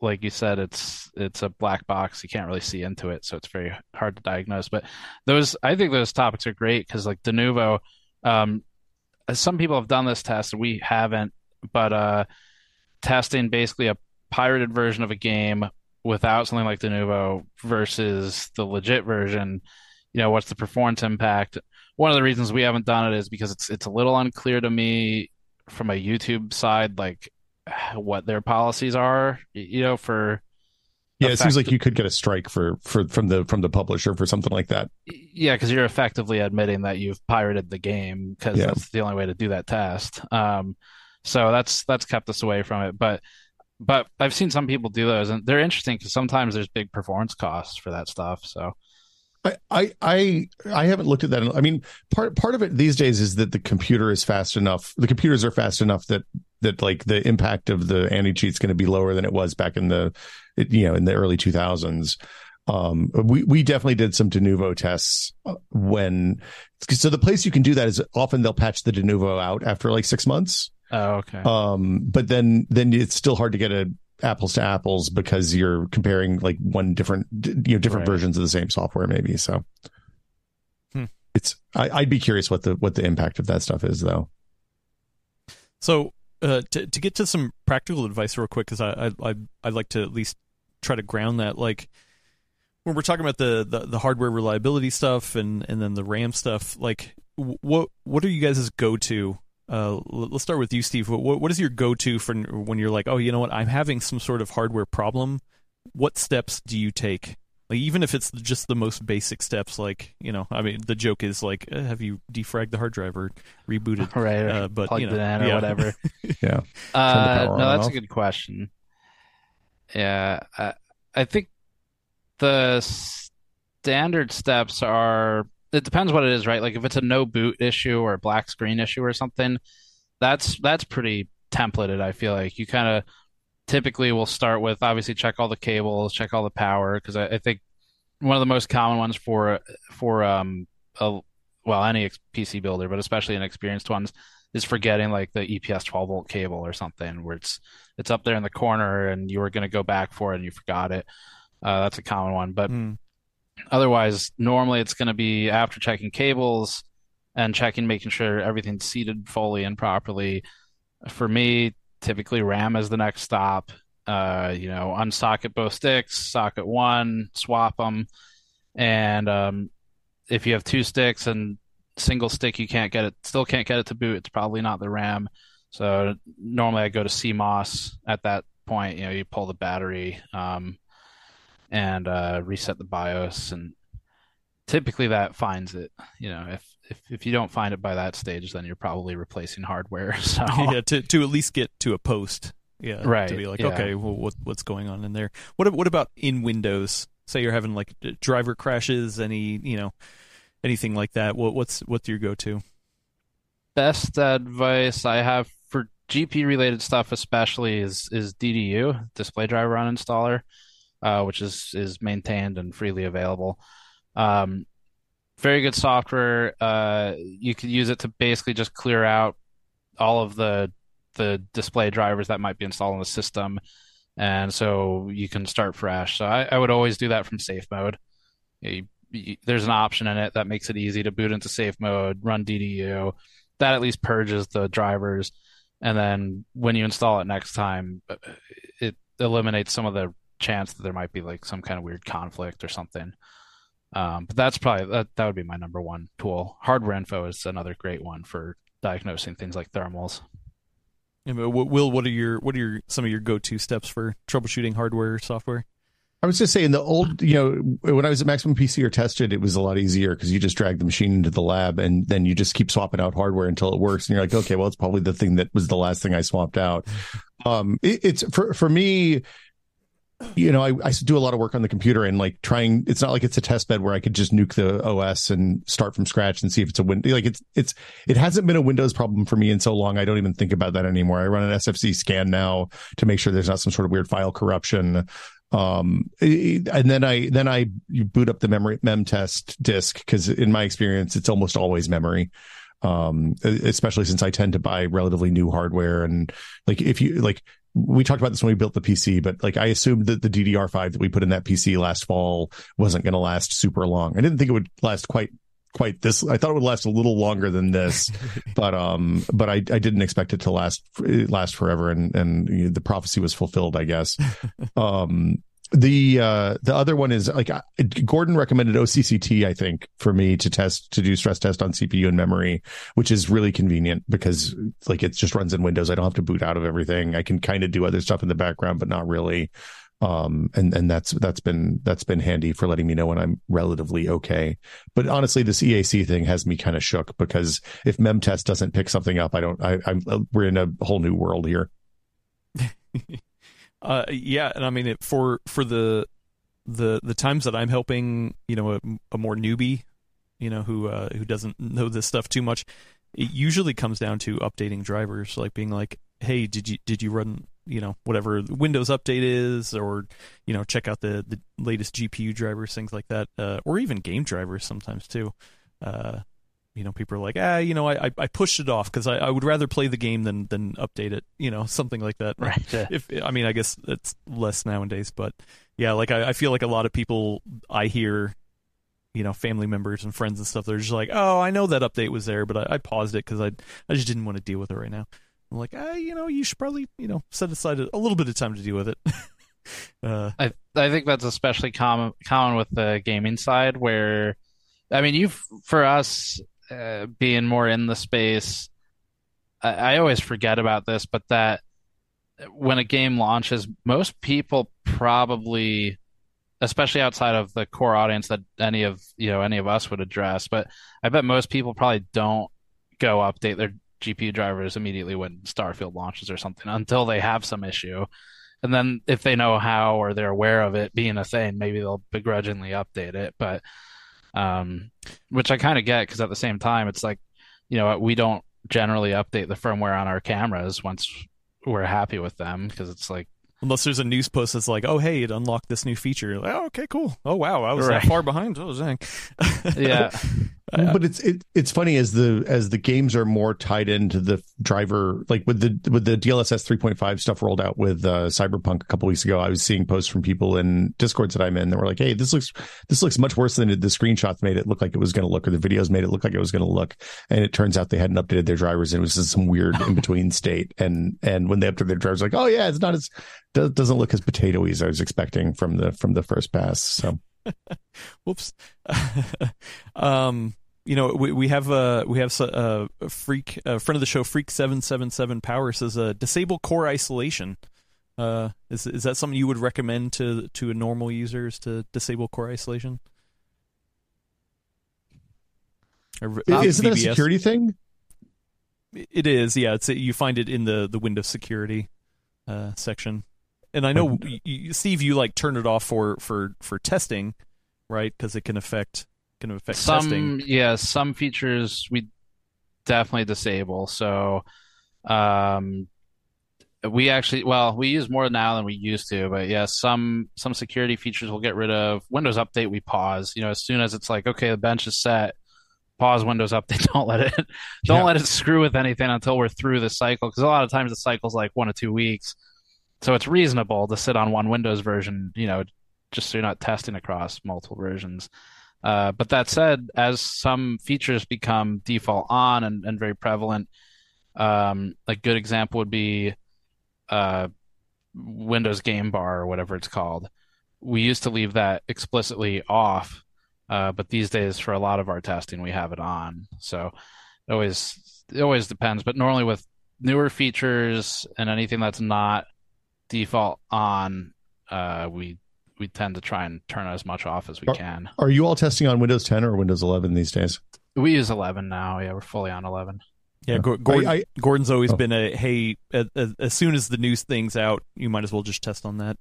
like you said, it's it's a black box. You can't really see into it, so it's very hard to diagnose. But those, I think, those topics are great because, like Denuvo, um, some people have done this test, we haven't, but uh, testing basically a pirated version of a game without something like Denuvo versus the legit version. You know, what's the performance impact? One of the reasons we haven't done it is because it's it's a little unclear to me from a YouTube side, like what their policies are. You know, for yeah, it seems like you could get a strike for for from the from the publisher for something like that. Yeah, because you're effectively admitting that you've pirated the game because yeah. that's the only way to do that test. Um, so that's that's kept us away from it. But but I've seen some people do those, and they're interesting because sometimes there's big performance costs for that stuff. So I, I I haven't looked at that. I mean, part part of it these days is that the computer is fast enough. The computers are fast enough that that like the impact of the anti cheat is going to be lower than it was back in the, you know, in the early two thousands. Um, we we definitely did some Denuvo tests uh, when so the place you can do that is often they'll patch the Denuvo out after like six months. Oh, okay. Um, but then then it's still hard to get a apples to apples because you're comparing like one different you know different Right. versions of the same software maybe. So Hmm. it's I, I'd be curious what the what the impact of that stuff is though. So uh, to to get to some practical advice real quick, because I I I I'd like to at least try to ground that. Like when we're talking about the the, the hardware reliability stuff and and then the RAM stuff, like what what are you guys' go to? Uh, let's start with you, Steve. What what what is your go to for when you're like, oh, you know what, I'm having some sort of hardware problem. What steps do you take? Like even if it's just the most basic steps, like you know, I mean, the joke is like, uh, have you defragged the hard drive or rebooted? right. or uh, but, plugged you know, it in or yeah. whatever. Yeah. Uh, no, on and that's a good question. Yeah, I, I think the standard steps are. It depends what it is, right? Like if it's a no boot issue or a black screen issue or something, that's that's pretty templated. I feel like you kind of typically will start with obviously check all the cables, check all the power, because I, I think one of the most common ones for for um a, well any PC builder, but especially inexperienced ones, is forgetting like the EPS 12 volt cable or something where it's it's up there in the corner and you were going to go back for it and you forgot it. Uh, that's a common one, but Hmm. Otherwise, normally it's going to be after checking cables and checking, making sure everything's seated fully and properly. For me, typically RAM is the next stop. Uh, you know, unsocket both sticks, socket one, swap them, and um, if you have two sticks and single stick, you can't get it, still can't get it to boot. It's probably not the RAM. So normally I go to CMOS at that point. You know, you pull the battery. Um, and uh, reset the BIOS, and typically that finds it. You know, if if if you don't find it by that stage, then you're probably replacing hardware. So yeah, to to at least get to a post. Yeah, Right, To be like, yeah. okay, well, what what's going on in there? What what about in Windows? Say you're having like driver crashes, any you know, anything like that. What what's what's your go to? best advice I have for GP related stuff, especially, is is DDU Display Driver Uninstaller, uh, which is is maintained and freely available. Um, very good software. Uh, you could use it to basically just clear out all of the the display drivers that might be installed in the system, and so you can start fresh. So I, I would always do that from safe mode. You- you- there's an option in it that makes it easy to boot into safe mode, run DDU. That at least purges the drivers, and then when you install it next time, uh, it eliminates some of the chance that there might be like some kind of weird conflict or something. Um, but that's probably that, that would be my number one tool. Hardware info is another great one for diagnosing things like thermals. Yeah, Will, what are your what are your some of your go to steps for troubleshooting hardware or software? I was just saying the old, you know, when I was at Maximum PC or tested, it was a lot easier because you just drag the machine into the lab and then you just keep swapping out hardware until it works. And you're like, okay, well, it's probably the thing that was the last thing I swapped out. Um, it, it's for, for me, you know, I, I do a lot of work on the computer and like trying, it's not like it's a test bed where I could just nuke the OS and start from scratch and see if it's a win. Like it's, it's, it hasn't been a Windows problem for me in so long. I don't even think about that anymore. I run an SFC scan now to make sure there's not some sort of weird file corruption um and then i then i boot up the memory mem test disk because in my experience it's almost always memory um especially since i tend to buy relatively new hardware and like if you like we talked about this when we built the pc but like i assumed that the ddr5 that we put in that pc last fall wasn't going to last super long. I didn't think it would last quite quite this i thought it would last a little longer than this but um but i i didn't expect it to last last forever and and the prophecy was fulfilled i guess. Um the uh the other one is like gordon recommended occt i think for me to test to do stress test on cpu and memory which is really convenient because like it just runs in windows. I don't have to boot out of everything. I can kind of do other stuff in the background but not really. Um and and that's that's been that's been handy for letting me know when i'm relatively okay. But honestly this eac thing has me kind of shook because if memtest doesn't pick something up i don't i i'm we're in a whole new world here Uh, yeah, and I mean it for for the the the times that I'm helping, you know, a, a more newbie, you know, who uh, who doesn't know this stuff too much, it usually comes down to updating drivers, like being like, "Hey, did you did you run you know whatever Windows update is, or you know check out the the latest GPU drivers, things like that, uh, or even game drivers sometimes too. Uh, you know, people are like, ah, you know, I I pushed it off because I, I would rather play the game than than update it, you know, something like that. Right. If I mean, I guess it's less nowadays, but yeah, like I, I feel like a lot of people I hear, you know, family members and friends and stuff, they're just like, oh, I know that update was there, but I, I paused it because I I just didn't want to deal with it right now. I'm like, ah, you know, you should probably, you know, set aside a, a little bit of time to deal with it. uh, I I think that's especially common common with the gaming side where I mean you've for us uh, being more in the space I, I always forget about this but that when a game launches most people probably especially outside of the core audience that any of you know any of us would address but I bet most people probably don't go update their GPU drivers immediately when Starfield launches or something until they have some issue and then if they know how or they're aware of it being a thing, maybe they'll begrudgingly update it. But um, which I kind of get because at the same time, it's like you know we don't generally update the firmware on our cameras once we're happy with them because it's like unless there's a news post that's like, oh hey, it unlocked this new feature. Like, oh okay, cool. Oh wow, I was Right. that far behind. Oh dang. yeah I- but it's it, it's funny as the as the games are more tied into the driver like with the with the DLSS 3.5 stuff rolled out with uh, Cyberpunk a couple weeks ago I was seeing posts from people in discords that I'm in that were like hey this looks this looks much worse than the screenshots made it look like it was going to look or the videos made it look like it was going to look. And it turns out they hadn't updated their drivers and it was just some weird in between state. And and when they updated their drivers like oh yeah it's not as doesn't look as potatoey as I was expecting from the from the first pass so Whoops. um, you know, we we have uh we have a freak a friend of the show, Freak seven seven seven Power says uh, disable core isolation. Uh, is is that something you would recommend to to a normal users to disable core isolation? Or, uh, isn't that a security thing It is, yeah. It's you find it in the the Windows security uh, section, and I know y y Steve, you like turn it off for for for testing, right? Because it can affect can affect some testing. yeah some features we definitely disable so um we actually well we use more now than we used to but yeah some some security features we'll get rid of windows update we pause you know as soon as it's like okay the bench is set pause windows update don't let it don't Yeah. let it screw with anything until we're through the cycle because a lot of times the cycle's like one to two weeks so it's reasonable to sit on one windows version you know just so you're not testing across multiple versions uh, but that said, as some features become default on and, and very prevalent, um, a good example would be uh, Windows Game Bar or whatever it's called. We used to leave that explicitly off, uh, but these days, for a lot of our testing, we have it on. So it always it always depends. But normally, with newer features and anything that's not default on, uh, we we tend to try and turn as much off as we Are- can. Are you all testing on Windows 10 or Windows 11 these days? We use 11 now. Yeah, we're fully on 11. Yeah, Gordon, I- I- Gordon's always Oh. been a hey. As, as soon as the new thing's out, you might as well just test on that.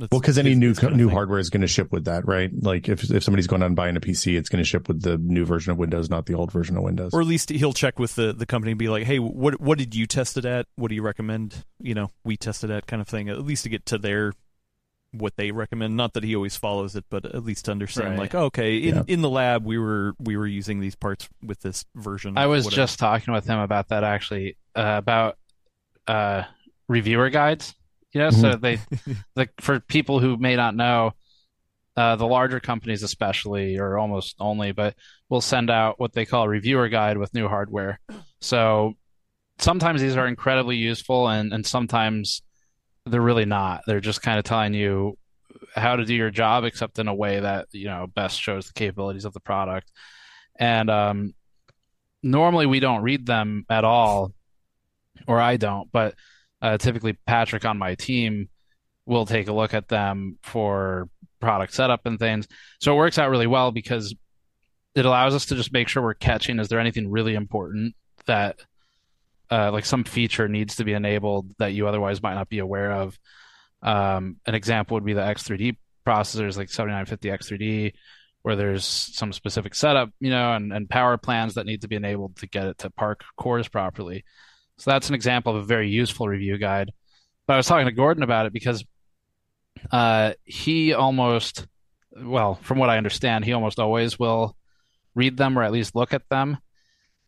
That's- Well, because any his- new his kind of new thing. hardware is going to ship with that, right? Like if if somebody's going on buying a PC, it's going to ship with the new version of Windows, not the old version of Windows. or at least he'll check with the, the company and be like, "Hey, what what did you test it at? What do you recommend? You know, we tested at kind of thing. At least to get to their what they recommend. Not that he always follows it, but at least to understand, Right. like, okay, in Yeah. in the lab we were we were using these parts with this version. I was whatever. just talking with him about that actually, uh, about uh, reviewer guides. You know, so they, like for people who may not know, uh, the larger companies especially, or almost only, but will send out what they call a reviewer guide with new hardware. So sometimes these are incredibly useful, and and sometimes they're really not. They're just kind of telling you how to do your job, except in a way that you know best shows the capabilities of the product. And um, normally we don't read them at all, or I don't, but uh, typically Patrick on my team will take a look at them for product setup and things. So it works out really well because it allows us to just make sure we're catching is there anything really important that uh, like some feature needs to be enabled that you otherwise might not be aware of. Um, an example would be the X3D processors like 7950 X3D where there's some specific setup, you know, and, and power plans that need to be enabled to get it to park cores properly. So that's an example of a very useful review guide. but I was talking to Gordon about it because uh, he almost, well, from what I understand, he almost always will read them or at least look at them,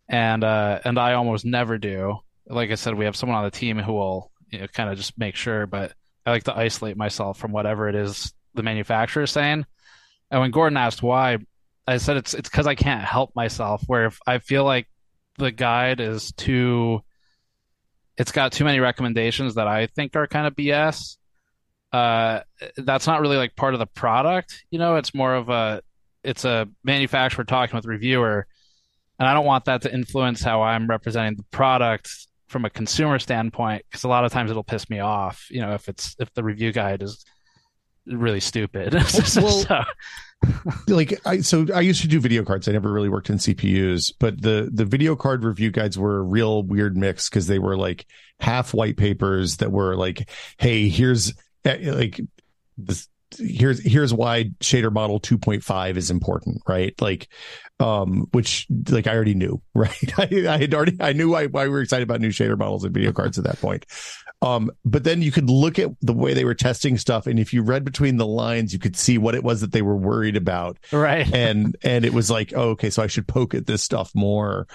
and uh, and I almost never do. Like I said, we have someone on the team who will you know, kind of just make sure, but I like to isolate myself from whatever it is the manufacturer is saying. And when Gordon asked why, I said it's it's because I can't help myself. Where if I feel like the guide is too, it's got too many recommendations that I think are kind of BS. Uh, that's not really like part of the product, you know. It's more of a, it's a manufacturer talking with reviewer, and I don't want that to influence how I'm representing the product from a consumer standpoint because a lot of times it'll piss me off, you know, if it's if the review guide is really stupid. well, so like I so I used to do video cards. I never really worked in CPUs, but the the video card review guides were a real weird mix because they were like half white papers that were like, hey, here's eh, like this here's here's why shader model 2.5 is important right? Like um which like i already knew right? I, I had already i knew why, why we were excited about new shader models and video cards at that point um, but then you could look at the way they were testing stuff, and if you read between the lines, you could see what it was that they were worried about. Right. And and it was like, oh, okay, so I should poke at this stuff more.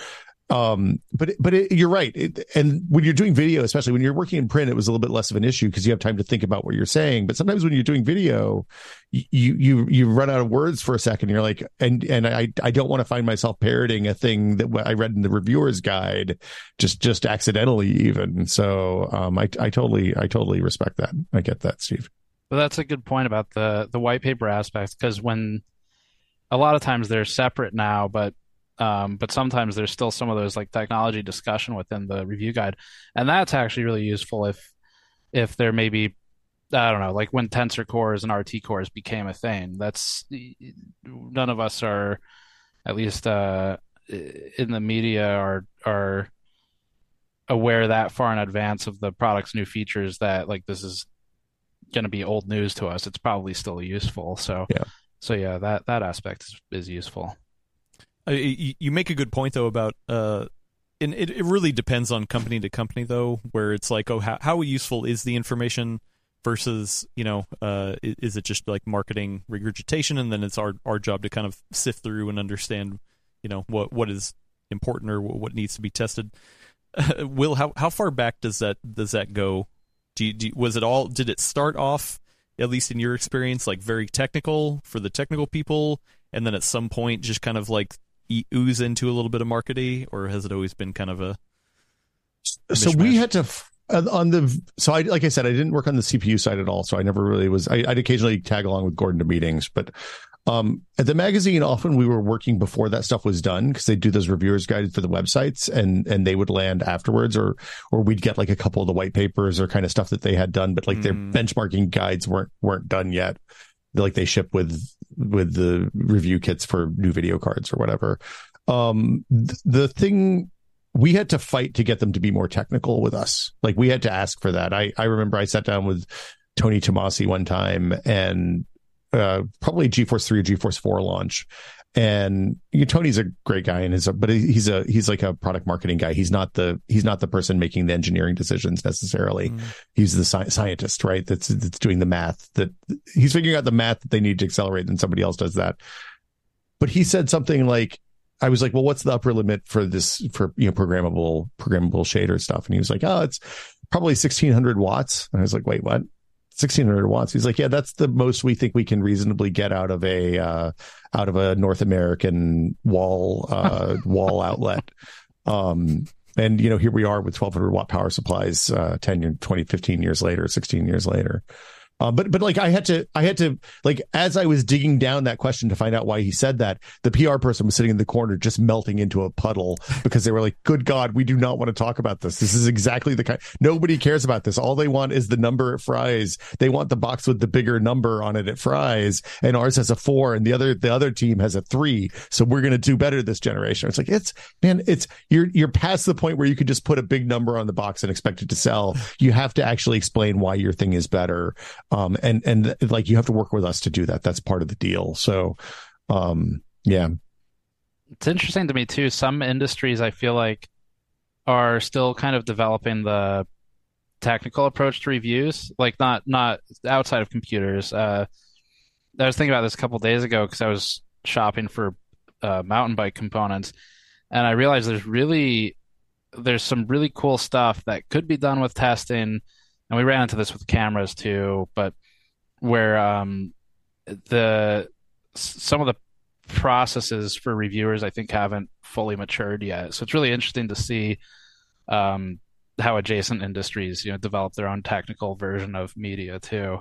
Um, but but it, you're right. It, and when you're doing video, especially when you're working in print, it was a little bit less of an issue because you have time to think about what you're saying. But sometimes when you're doing video, you you you run out of words for a second. You're like, and and I I don't want to find myself parroting a thing that I read in the reviewer's guide, just just accidentally even. So um, I I totally I totally respect that. I get that, Steve. Well, that's a good point about the the white paper aspects because when a lot of times they're separate now, but um, but sometimes there's still some of those like technology discussion within the review guide, and that's actually really useful if if there may be I don't know, like when tensor cores and RT cores became a thing. That's none of us are, at least uh, in the media, are are aware that far in advance of the product's new features that like this is going to be old news to us. It's probably still useful. So yeah, so yeah, that that aspect is, is useful. Uh, you make a good point though about uh, and it, it really depends on company to company though, where it's like, oh, how how useful is the information versus you know, uh, is it just like marketing regurgitation, and then it's our our job to kind of sift through and understand, you know, what what is important or what needs to be tested. Will, how how far back does that does that go? Do you, do you, was it all? Did it start off, at least in your experience, like very technical for the technical people, and then at some point just kind of like ooze into a little bit of marketing, or has it always been kind of a? So we had to uh, on the so I like I said I didn't work on the CPU side at all, so I never really was. I, would occasionally tag along with Gordon to meetings, but um, at the magazine, often we were working before that stuff was done because they do those reviewers guides for the websites, and and they would land afterwards, or or we'd get like a couple of the white papers or kind of stuff that they had done, but like mm. their hmm. benchmarking guides weren't weren't done yet like they ship with with the review kits for new video cards or whatever. Um, th- the thing we had to fight to get them to be more technical with us. Like we had to ask for that. I I remember I sat down with Tony Tamasi one time and uh, probably GeForce 3 or GeForce 4 launch and you know, Tony's a great guy and is a, but he's a he's like a product marketing guy. He's not the he's not the person making the engineering decisions necessarily. Mm. He's the sci- scientist, right? That's that's doing the math. That he's figuring out the math that they need to accelerate, and somebody else does that. But he said something like, "I was like, well, what's the upper limit for this for you know programmable programmable shader stuff?" And he was like, "Oh, it's probably 1600 watts." And I was like, "Wait, what?" 1600 watts. He's like, yeah, that's the most we think we can reasonably get out of a uh, out of a North American wall uh, wall outlet. Um, and you know, here we are with 1200 watt power supplies, uh, 10, 20, 15 years later, 16 years later. Uh, but but like I had to I had to like as I was digging down that question to find out why he said that, the PR person was sitting in the corner just melting into a puddle because they were like, "Good God, we do not want to talk about this. This is exactly the kind. Nobody cares about this. All they want is the number at Fry's. They want the box with the bigger number on it at Fry's, and ours has a four, and the other the other team has a three. So we're gonna do better this generation. It's like it's man, it's you're you're past the point where you could just put a big number on the box and expect it to sell. You have to actually explain why your thing is better um, and, and like you have to work with us to do that. That's part of the deal. So, um, yeah. It's interesting to me too. Some industries I feel like are still kind of developing the technical approach to reviews, like not not outside of computers. Uh, I was thinking about this a couple days ago because I was shopping for uh, mountain bike components, and I realized there's really there's some really cool stuff that could be done with testing, and we ran into this with cameras too, but where um, the some of the processes for reviewers I think haven't fully matured yet. So it's really interesting to see um, how adjacent industries you know develop their own technical version of media too.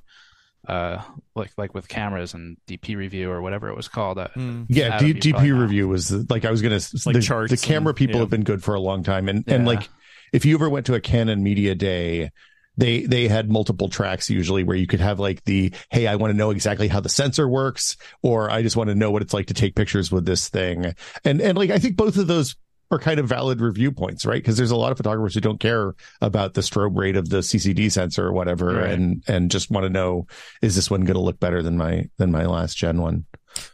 Uh, like like with cameras and DP review or whatever it was called. Uh, Mm. Yeah, D- you probably DP know. review was the- like I was gonna Like the, charts the camera and- people yeah. have been good for a long time, and and like if you ever went to a Canon Media Day, they they had multiple tracks usually where you could have like the hey I want to know exactly how the sensor works, or I just want to know what it's like to take pictures with this thing, and and like I think both of those are kind of valid review points, right? Because there's a lot of photographers who don't care about the strobe rate of the CCD sensor or whatever, Right. and and just want to know is this one going to look better than my than my last gen one.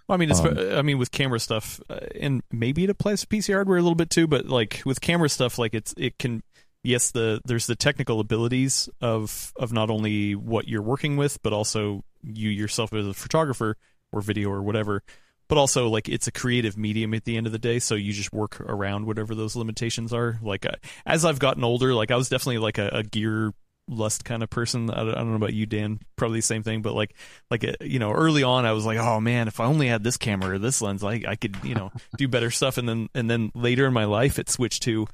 Well, I mean, it's, Um, I mean, with camera stuff, uh, and maybe it applies to PC hardware a little bit too. But like with camera stuff, like it's it can yes, the there's the technical abilities of of not only what you're working with, but also you yourself as a photographer or video or whatever. But also, like it's a creative medium at the end of the day, so you just work around whatever those limitations are. Like uh, as I've gotten older, like I was definitely like a, a gear lust kind of person. I don't, I don't know about you, Dan. Probably the same thing, but like like uh, you know early on i was like oh man if i only had this camera or this lens i, I could you know do better stuff and then and then later in my life it switched to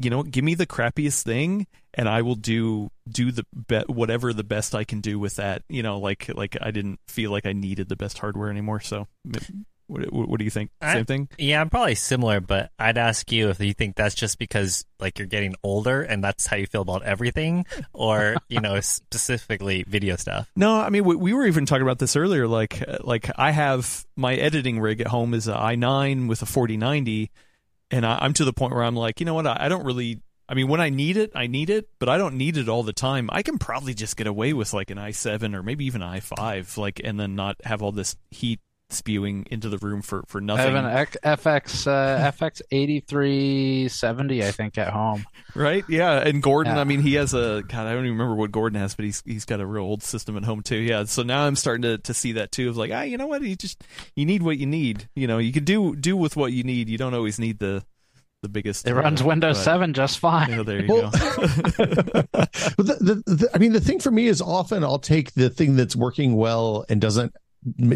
you know give me the crappiest thing and i will do do the bet whatever the best i can do with that you know like like i didn't feel like i needed the best hardware anymore so what, what, do you think I- same thing Yeah, I'm probably similar, but I'd ask you if you think that's just because like you're getting older and that's how you feel about everything, or you know specifically video stuff. No, I mean we, we were even talking about this earlier. Like like I have my editing rig at home is a i9 with a 4090, and I, I'm to the point where I'm like, you know what? I, I don't really. I mean, when I need it, I need it, but I don't need it all the time. I can probably just get away with like an i7 or maybe even an i5, like, and then not have all this heat spewing into the room for for nothing. I nothing. have an X- FX uh, FX eighty three seventy, I think, at home. Right? Yeah. And Gordon, Yeah. I mean, he has a God. I don't even remember what Gordon has, but he's he's got a real old system at home too. Yeah. So now I'm starting to, to see that too. Of like, ah, you know what? You just you need what you need. You know, you can do do with what you need. You don't always need the the biggest. It uh, runs Windows but- seven just fine. Yeah, there you Well- go. but the, the, the, I mean, the thing for me is often I'll take the thing that's working well and doesn't m-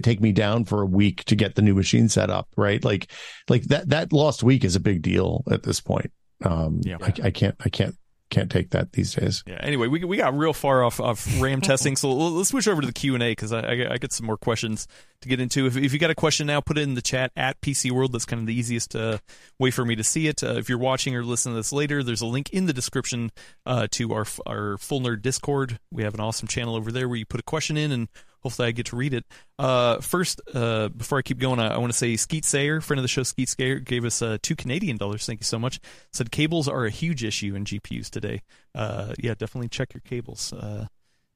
take me down for a week to get the new machine set up. Right, like like that that lost week is a big deal at this point. Um, Yeah. I, I can't I can't can't take that these days. Yeah. Anyway, we we got real far off off RAM testing, so let's switch over to the Q and A because I, I I get some more questions to get into. If if you got a question now, put it in the chat at PC World. That's kind of the easiest uh, way for me to see it. Uh, if you're watching or listening to this later, there's a link in the description uh, to our our Full Nerd Discord. We have an awesome channel over there where you put a question in and. Hopefully, I get to read it. Uh, first, uh, before I keep going, I, I want to say Skeet Sayer, friend of the show, Skeet Sayer, gave us uh, two Canadian dollars. Thank you so much. Said cables are a huge issue in GPUs today uh, yeah, definitely check your cables. Uh,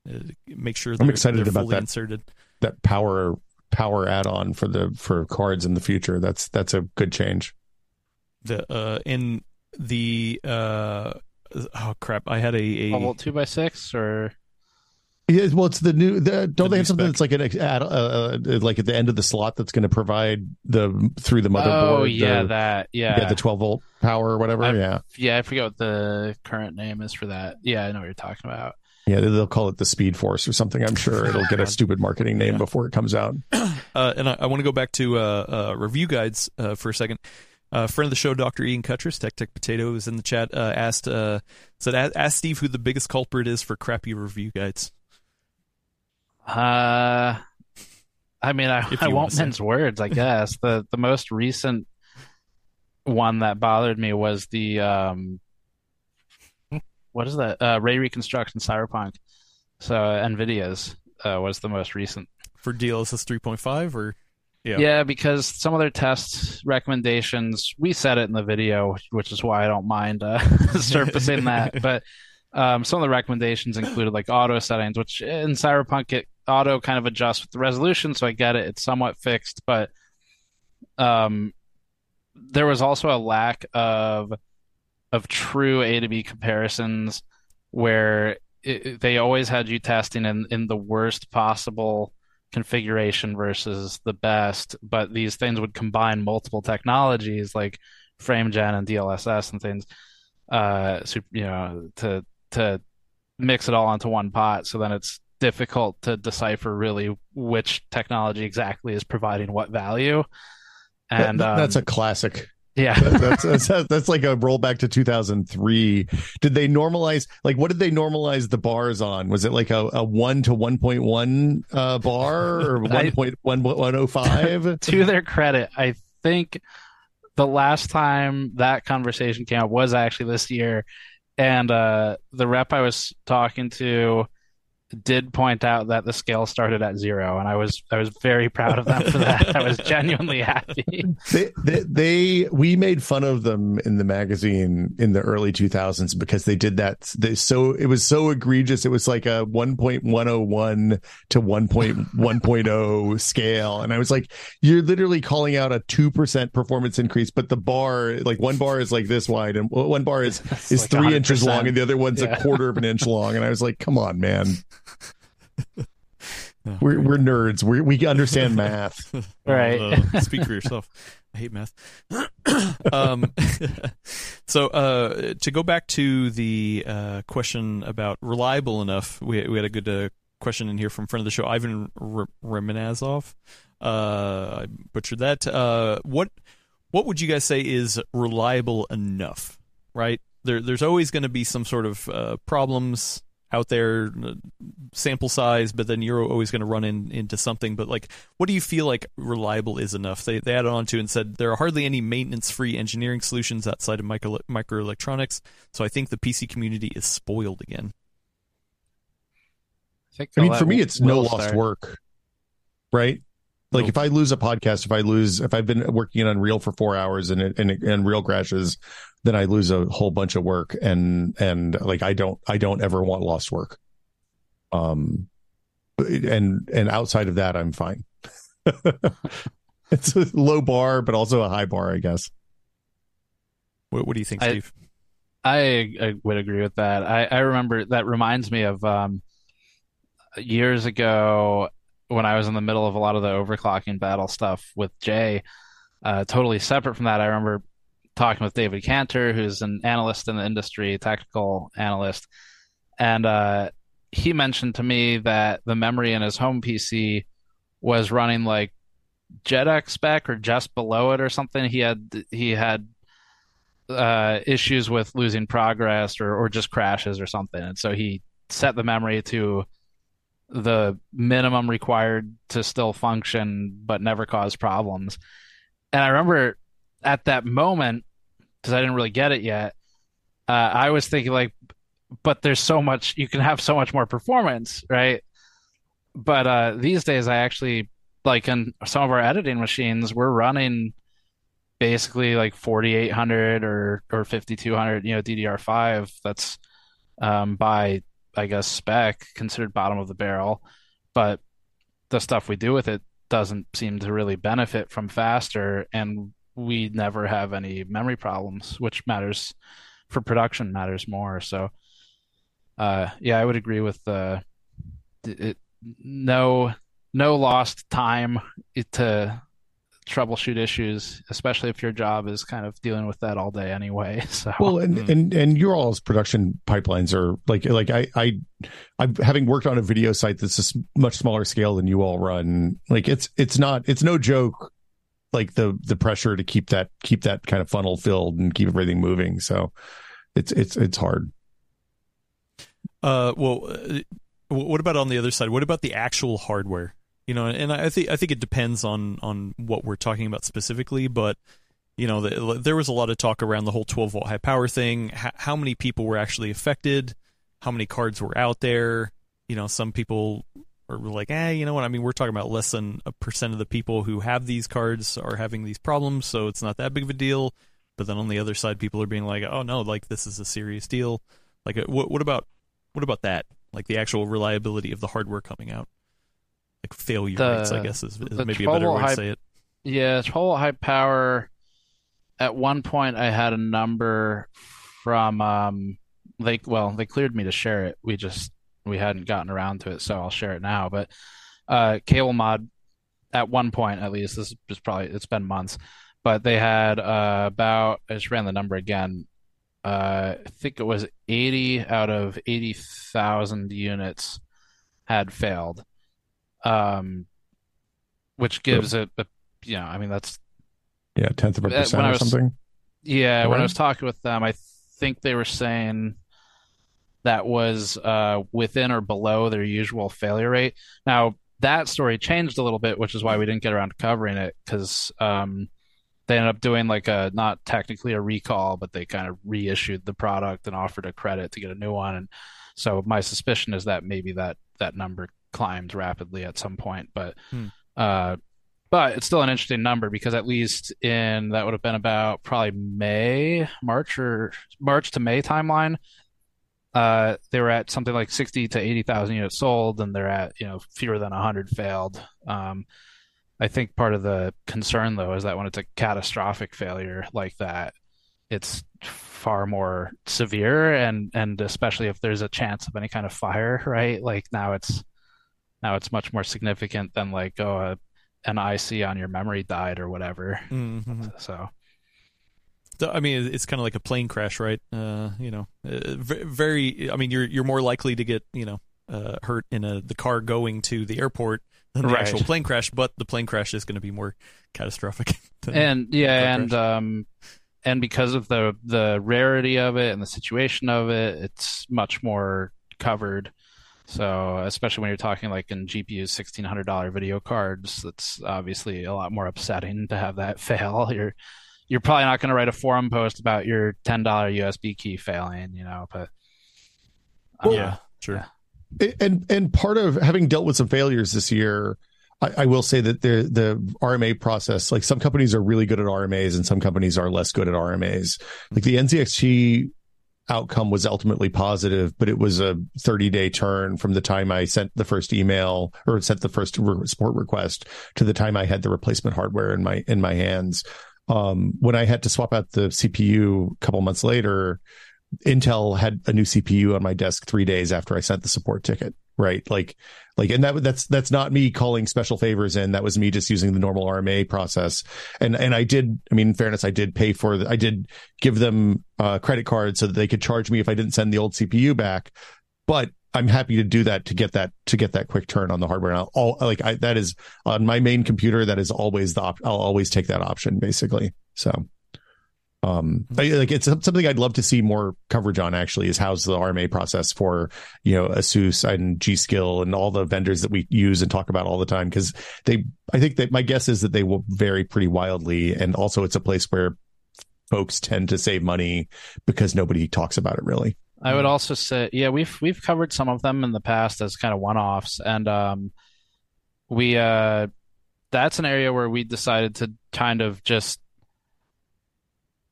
uh, make sure they're, excited they're about fully that. inserted. That power power add on for the for cards in the future. That's that's a good change. The uh, in the uh, oh crap, I had a, a Level two by six or Yeah, well, it's the new. The, don't The they have something spec. that's like an uh, uh, like at the end of the slot that's going to provide the through the motherboard? oh yeah, the, that yeah yeah, the 12 volt power or whatever. I've- yeah, yeah. I forget what the current name is for that. Yeah, I know what you're talking about. yeah, they'll call it the Speed Force or something. I'm sure it'll get a stupid marketing name Yeah. before it comes out. uh, and I, I want to go back to uh, uh, review guides uh, for a second. Uh, friend of the show, Dr. Ian Cutress, Tech Tech Potato, is in the chat. Uh, asked uh, said, "A- "Ask Steve who the biggest culprit is for crappy review guides." Uh, I mean, I, I won't mince words. I guess the the most recent one that bothered me was the um, what is that? Uh, Ray Reconstruction Cyberpunk. So Nvidia's uh, was the most recent. For DLSS 3.5 or Yeah. Yeah, because some of their test recommendations, we said it in the video, which is why I don't mind uh, surfacing that. But um, some of the recommendations included like auto settings, which in Cyberpunk it auto kind of adjusts with the resolution, so I get it; it's somewhat fixed. But um, there was also a lack of of true A to B comparisons where it, they always had you testing in in the worst possible configuration versus the best, but these things would combine multiple technologies like FrameGen and DLSS and things, uh, you know, to to mix it all into one pot. So then it's difficult to decipher really which technology exactly is providing what value. And that, that's um, a classic. Yeah, that's, that's that's like a rollback to 2003. Did they normalize? Like, what did they normalize the bars on? Was it like a, a one to 1.1 uh, bar or 1.105? to their credit, I think the last time that conversation came up was actually this year, and uh, the rep I was talking to did point out that the scale started at zero, and I was I was very proud of them for that. I was genuinely happy. They, they, they, we made fun of them in the magazine in the early 2000s because they did that. They, so it was so egregious. It was like a 1.101 to 1.1.0 scale, and I was like, you're literally calling out a two percent performance increase, but the bar, like one bar is like this wide, and one bar is is like three 100%. inches long, and the other one's Yeah. a quarter of an inch long, and I was like, come on, man. Oh, We're great. we're nerds. We we understand math. Right. Uh, speak for yourself. I hate math. um, so uh, to go back to the uh, question about reliable enough, we we had a good uh, question in here from friend of the show, Ivan R- Remanazov. Uh, I butchered that. Uh, what what would you guys say is reliable enough? Right there, there's always going to be some sort of uh, problems out there, sample size, but then you're always going to run in, into something. But like, what do you feel like reliable is enough? They they added on to and said there are hardly any maintenance-free engineering solutions outside of micro microelectronics. So I think the PC community is spoiled again. I, I mean, for me, it's no lost start. work, right? Like No. if I lose a podcast, if I lose, if I've been working in Unreal for four hours and it, and, it, and Unreal crashes, then I lose a whole bunch of work, and and like I don't, I don't ever want lost work. Um, and and outside of that, I'm fine. it's a low bar, but also a high bar, I guess. What, what do you think, I- Steve? I, I would agree with that. I, I remember that reminds me of um, years ago when I was in the middle of a lot of the overclocking battle stuff with Jay. Uh, totally separate from that, I remember talking with David Kanter, who's an analyst in the industry, technical analyst, and uh, he mentioned to me that the memory in his home PC was running like JEDEC spec or just below it or something. He had he had uh, issues with losing progress or, or just crashes or something. And so he set the memory to the minimum required to still function but never cause problems. And I remember at that moment, because I didn't really get it yet, uh, I was thinking like, but there's so much you can have so much more performance, right? But uh, these days, I actually like in some of our editing machines, we're running basically like 4800 or or 5200 you know ddr5 that's um, by i guess spec considered bottom of the barrel but the stuff we do with it doesn't seem to really benefit from faster and we never have any memory problems which matters for production matters more. So uh, yeah i would agree with uh, it, no no lost time to troubleshoot issues, especially if your job is kind of dealing with that all day anyway. So Well, and Hmm. and and your all's production pipelines are like like I I I'm having worked on a video site that's a s- much smaller scale than you all run. Like it's it's not it's no joke. Like the the pressure to keep that keep that kind of funnel filled and keep everything moving. So it's it's it's hard. Uh, well, uh, what about on the other side? What about the actual hardware? You know, and I think I think it depends on on what we're talking about specifically, but you know, the, there was a lot of talk around the whole 12 volt high power thing. H- how many people were actually affected? How many cards were out there? You know, some people are like, eh, you know what? I mean, we're talking about less than a percent of the people who have these cards are having these problems, so it's not that big of a deal. But then on the other side, people are being like, oh no, like this is a serious deal. Like, uh, what what about what about that? Like the actual reliability of the hardware coming out, like failure The- rates, I guess is, is maybe a better 12 way to say it. yeah, whole high power. At one point, I had a number from um, they well they cleared me to share it. We just we hadn't gotten around to it, so I'll share it now. But uh, Cable Mod, at one point at least, this is probably it's been months, but they had uh, about I just ran the number again. Uh, I think it was 80 out of 80,000 units had failed, um, which gives it, a, you know, I mean that's yeah, tenth of a Uh, percent or was- something. Yeah, when I was talking with them, I think they were saying that was uh, within or below their usual failure rate. Now, that story changed a little bit, which is why we didn't get around to covering it because um, they ended up doing like a not technically a recall, but they kind of reissued the product and offered a credit to get a new one. And so my suspicion is that maybe that that number climbed rapidly at some point, but Hmm. uh, but it's still an interesting number because at least in that would have been about probably May, March or March to May timeline. Uh, they were at something like sixty to eighty thousand units sold, and they're at you know fewer than hundred failed. Um, I think part of the concern though is that when it's a catastrophic failure like that, it's far more severe, and and especially if there's a chance of any kind of fire, right? Like now it's now it's much more significant than like oh a, an IC on your memory died or whatever. Mhm. So So, I mean, it's kind of like a plane crash, right? Uh, you know, uh, very. I mean, you're you're more likely to get you know uh, hurt in a the car going to the airport than the Right. actual plane crash, but the plane crash is going to be more catastrophic. And yeah, and crash. um, and because of the the rarity of it and the situation of it, it's much more covered. So especially when you're talking like in GPU's sixteen hundred dollar video cards, that's obviously a lot more upsetting to have that fail. You're you're probably not going to write a forum post about your ten dollar USB key failing, you know, but uh, yeah, sure. and and part of having dealt with some failures this year I, I will say that the the RMA process, like some companies are really good at RMAs and some companies are less good at RMAs. Like the NZXT outcome was ultimately positive, but it was a 30 day turn from the time I sent the first email or sent the first re- support request to the time I had the replacement hardware in my in my hands. Um, when I had to swap out the CPU a couple months later, Intel had a new CPU on my desk three days after I sent the support ticket. Right, like, like, and that that's that's not me calling special favors in. That was me just using the normal RMA process. And and I did. I mean, in fairness, I did pay for. The, I did give them a credit card so that they could charge me if I didn't send the old CPU back. But I'm happy to do that to get that to get that quick turn on the hardware. And I'll, all like I, that is on my main computer. That is always the. Op- I'll always take that option basically. So um I, like it's something i'd love to see more coverage on actually is how's the rma process for you know asus and G.Skill and all the vendors that we use and talk about all the time. Because they i think that my guess is that they will vary pretty wildly. And also it's a place where folks tend to save money because nobody talks about it really. I would also say, yeah, we've we've covered some of them in the past as kind of one-offs, and um, we uh, that's an area where we decided to kind of just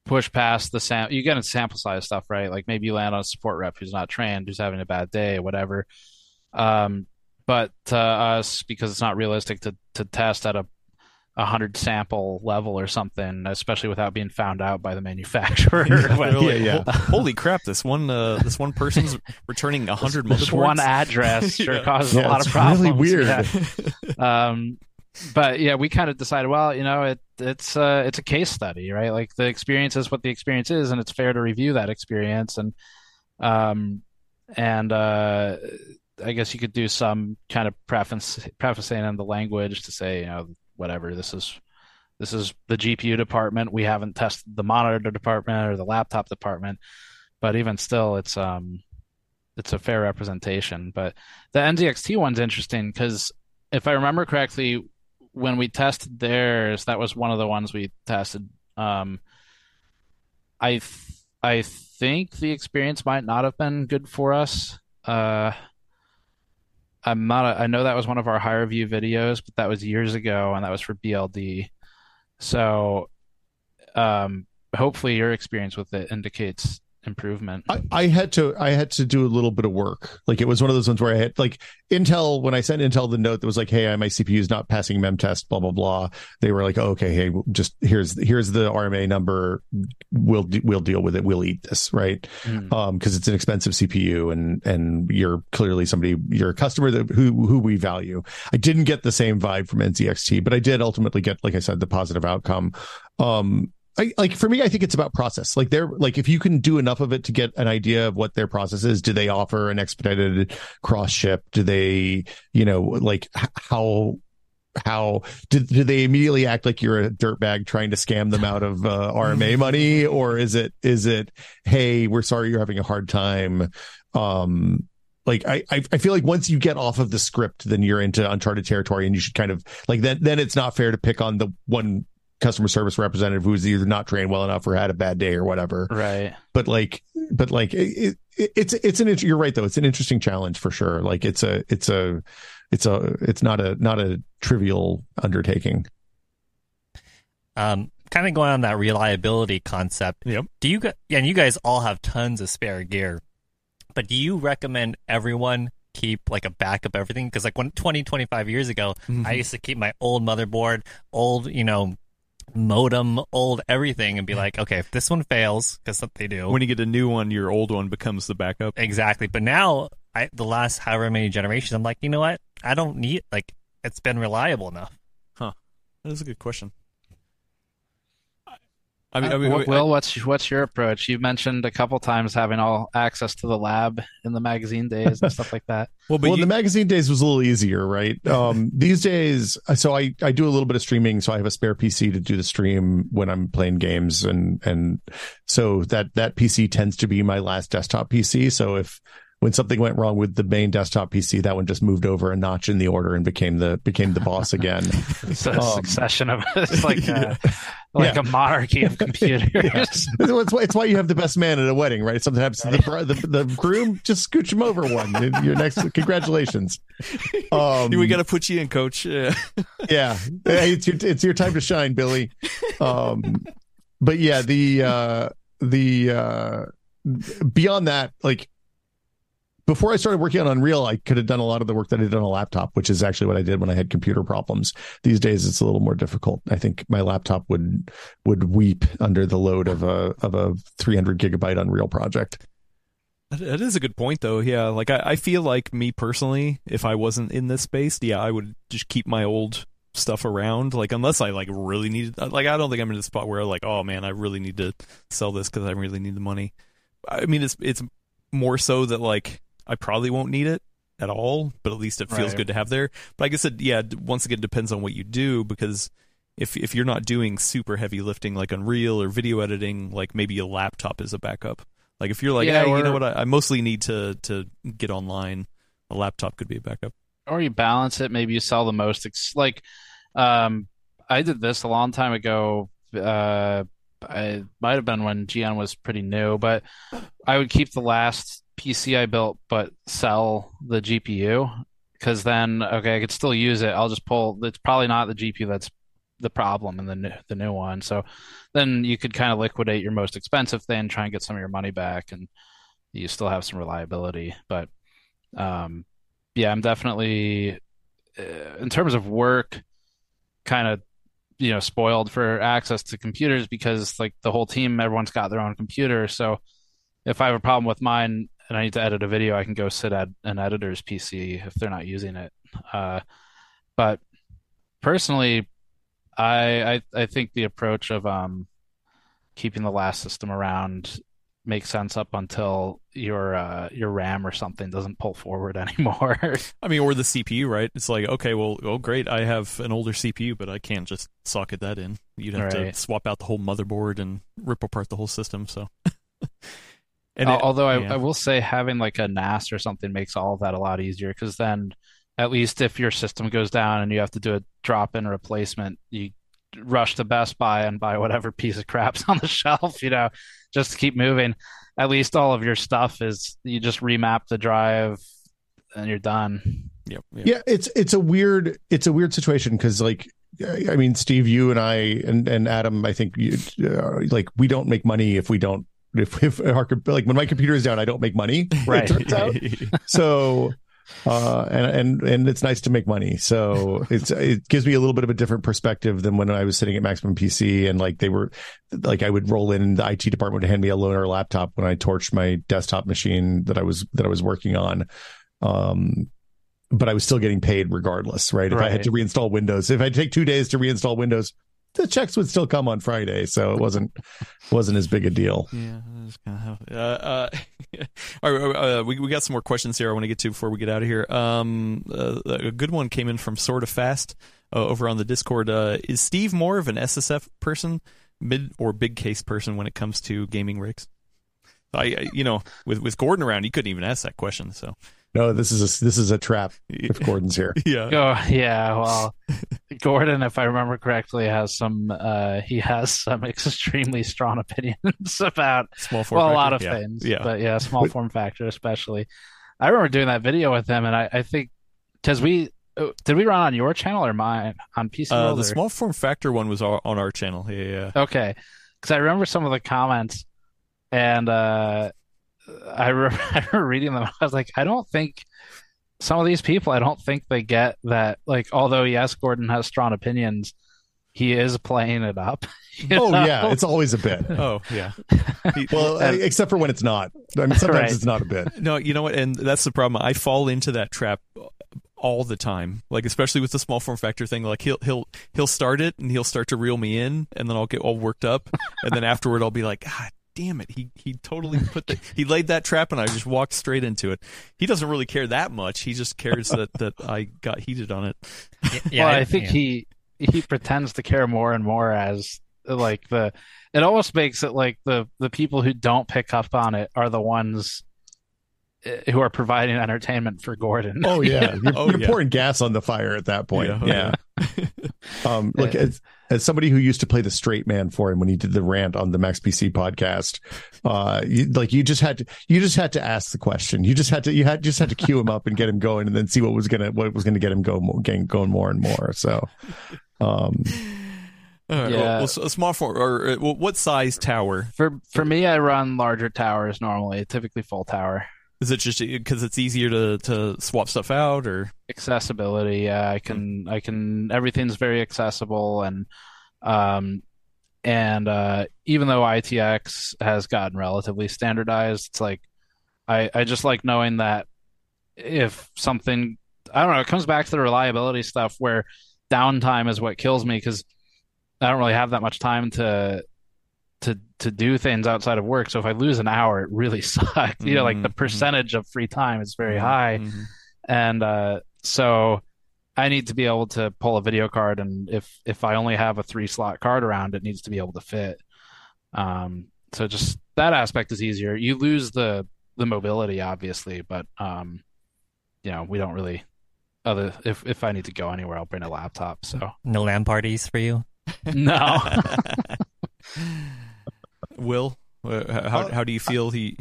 push past the sam. You get into sample size stuff, right? Like maybe you land on a support rep who's not trained, who's having a bad day, or whatever. Um, but to us, because it's not realistic to to test at a a hundred sample level or something, especially without being found out by the manufacturer. when- Really? yeah. Holy crap! This one, uh, this one person's returning a hundred This motherboards. one address sure Yeah. causes Yeah, a lot it's of problems. really weird. Yeah. Um, but yeah, we kind of decided, well, you know, it it's uh, it's a case study, right? Like the experience is what the experience is, and it's fair to review that experience. And um, and uh, I guess you could do some kind of preface prefacing in the language to say, you know, whatever this is. This is the GPU department. We haven't tested the monitor department or the laptop department, but even still, it's um, it's a fair representation. But the NZXT one's interesting because if I remember correctly, when we tested theirs, that was one of the ones we tested. Um, I th- I think the experience might not have been good for us. Uh, I'm not. A, I know that was one of our higher view videos, but that was years ago, and that was for BLD. So, um, hopefully, your experience with it indicates improvement. I, I had to I had to do a little bit of work. Like it was one of those ones where I had like Intel when I sent Intel the note that was like, "Hey, my CPU is not passing mem test." Blah blah blah. They were like, oh, "Okay, hey, just here's here's the RMA number. We'll we'll deal with it. We'll eat this, right? Mm. Um, because it's an expensive CPU, and and you're clearly somebody you're a customer that who who we value. I didn't get the same vibe from NZXT, but I did ultimately get, like I said, the positive outcome. Um, I, like for me, I think it's about process. Like they're like if you can do enough of it to get an idea of what their process is. Do they offer an expedited cross ship? Do they, you know, like how how do, do they immediately act like you're a dirtbag trying to scam them out of uh, RMA money, or is it is it hey, we're sorry you're having a hard time? Um, like I, I I feel like once you get off of the script, then you're into uncharted territory, and you should kind of like then then it's not fair to pick on the one customer service representative who's either not trained well enough or had a bad day or whatever. Right. But like, but like, it, it, it's it's an you're right though. It's an interesting challenge for sure. Like it's a it's a it's a it's not a not a trivial undertaking. Um, kind of going on that reliability concept. Yep. Do you guys, and you guys all have tons of spare gear, but do you recommend everyone keep like a backup everything? Because like when 20, 25 years ago, Mm-hmm. I used to keep my old motherboard, old, you know, modem, old everything and be like, okay, if this one fails, because they do. when you get a new one, your old one becomes the backup. Exactly. But now, I, the last however many generations, I'm like, you know what? I don't need like it's been reliable enough. Huh. That is a good question. I mean, I Uh, mean, Will, I- what's what's your approach? You mentioned a couple times having all access to the lab in the magazine days and stuff like that. well, but well, you, the magazine days was a little easier, right? Um, these days, so I, I do a little bit of streaming, so I have a spare PC to do the stream when I'm playing games, and and so that that PC tends to be my last desktop PC. So if when something went wrong with the main desktop PC, that one just moved over a notch in the order and became the became the boss again. It's a Um, succession of it's like a, like Yeah. a monarchy of computers. it's, why, it's why you have the best man at a wedding, right? Sometimes the, the the groom just scooch him over one. Your next, congratulations. Um, we got to put you in, coach. Yeah. yeah, Hey, it's your it's your time to shine, Billy. Um, but yeah, the uh, the uh, beyond that, like before I started working on Unreal, I could have done a lot of the work that I did on a laptop, which is actually what I did when I had computer problems. These days, it's a little more difficult. I think my laptop would would weep under the load of a of a 300 gigabyte Unreal project. That, is a good point, though. Yeah, like I, I feel like me personally, if I wasn't in this space, yeah, I would just keep my old stuff around. Like unless I like really needed, like I don't think I'm in a spot where like, oh man, I really need to sell this because I really need the money. I mean, it's it's more so that like I probably won't need it at all, but at least it feels Right. good to have there. But I guess it, yeah, once again, depends on what you do because if if you're not doing super heavy lifting like Unreal or video editing, like maybe a laptop is a backup. Like if you're like, Yeah, hey, you know what, I, I mostly need to to get online, a laptop could be a backup. or you balance it. Maybe you sell the most. Ex- like, um, I did this a long time ago. Uh, I might have been when GN was pretty new, but I would keep the last PC I built, but sell the GPU because then, okay, I could still use it. I'll just pull. It's probably not the GPU that's the problem in the new, the new one. So then you could kind of liquidate your most expensive thing, try and get some of your money back, and you still have some reliability. But um, yeah, I'm definitely uh, in terms of work, kind of you know spoiled for access to computers because like the whole team, everyone's got their own computer. So if I have a problem with mine and I need to edit a video, I can go sit at an editor's PC if they're not using it. Uh, but personally, I, I I think the approach of um keeping the last system around makes sense up until your uh, your RAM or something doesn't pull forward anymore. I mean, or the CPU, right? It's like, okay, well, oh great, I have an older CPU, but I can't just socket that in. You'd have Right. to swap out the whole motherboard and rip apart the whole system. So, and it- Although I, yeah. I will say having like a NAS or something makes all of that a lot easier because then at least if your system goes down and you have to do a drop in replacement, you rush to Best Buy and buy whatever piece of crap's on the shelf, you know, just to keep moving. At least all of your stuff is you just remap the drive and you're done. Yep, yep. yeah it's it's a weird it's a weird situation because like i mean steve you and i and and adam i think you, uh, like we don't make money if we don't If, if our, like when my computer is down, I don't make money. Right. It turns out. so uh and and and it's nice to make money so it's it gives me a little bit of a different perspective than when i was sitting at maximum pc and like they were like i would roll in the it department would hand me a loaner laptop when i torched my desktop machine that i was that i was working on um but i was still getting paid regardless right if i had to reinstall windows if i take two days to reinstall windows the checks would still come on friday so it wasn't wasn't as big a deal Yeah. Uh, uh, all right, uh, we we got some more questions here. I want to get to before we get out of here. Um, uh, a good one came in from sort of fast uh, over on the Discord. Uh, is Steve more of an SSF person, mid or big case person when it comes to gaming rigs? I, I you know, with with Gordon around, he couldn't even ask that question. So no this is a this is a trap if gordon's here yeah, Oh yeah, well, Gordon, if I remember correctly, has some. Uh, he has some extremely strong opinions about small form well, a factor. lot of yeah. things, Yeah, but yeah, small form factor especially. I remember doing that video with him, and I, I think because we uh, did we run on your channel or mine on PC uh, the small form factor one was on our channel. Yeah, yeah. Okay, because I remember some of the comments, and uh, I, remember reading them. I was like, I don't think some of these people. I don't think they get that. Like, although yes, Gordon has strong opinions, he is playing it up. oh know? yeah it's always a bit Oh yeah. Well, And- except for when it's not. I mean, sometimes Right. it's not a bit. No, you know what? And that's the problem. I fall into that trap all the time. Like especially with the small form factor thing. Like he'll he'll he'll start it and he'll start to reel me in, and then I'll get all worked up, and then afterward I'll be like, God damn it! He he totally put the he laid that trap, and I just walked straight into it. He doesn't really care that much. He just cares that that I got heated on it. Y- Yeah, well, I think yeah. he he pretends to care more and more as like the it almost makes it like the the people who don't pick up on it are the ones who are providing entertainment for Gordon. Oh yeah, you're, Oh, you're yeah. pouring gas on the fire at that point. Yeah, Yeah. Um, look, as, as somebody who used to play the straight man for him when he did the rant on the Max PC podcast, uh, you, like you just had to, you just had to ask the question. You just had to, you had just had to cue him up and get him going, and then see what was gonna, what was gonna get him go, more, getting, going more and more. So, um, All right, Yeah. well, well, s- a small form or uh, well, what size tower For for me, I run larger towers normally, typically full tower. Is it? Just because it's easier to to swap stuff out, or Accessibility, yeah, I can I can everything's very accessible and um and uh even though ITX has gotten relatively standardized, it's like I I just like knowing that if something I don't know, it comes back to the reliability stuff where downtime is what kills me because I don't really have that much time to to to do things outside of work. So if I lose an hour, it really sucks. You know, like the Mhm. percentage of free time is very high, Mhm. and uh, so I need to be able to pull a video card, and if if I only have a three slot card around, it needs to be able to fit. Um, so just that aspect is easier. You lose the the mobility, obviously, but um, you know, we don't really. Other if if I need to go anywhere, I'll bring a laptop. So no LAN parties for you. no. Will, uh, how Uh, how do you feel he?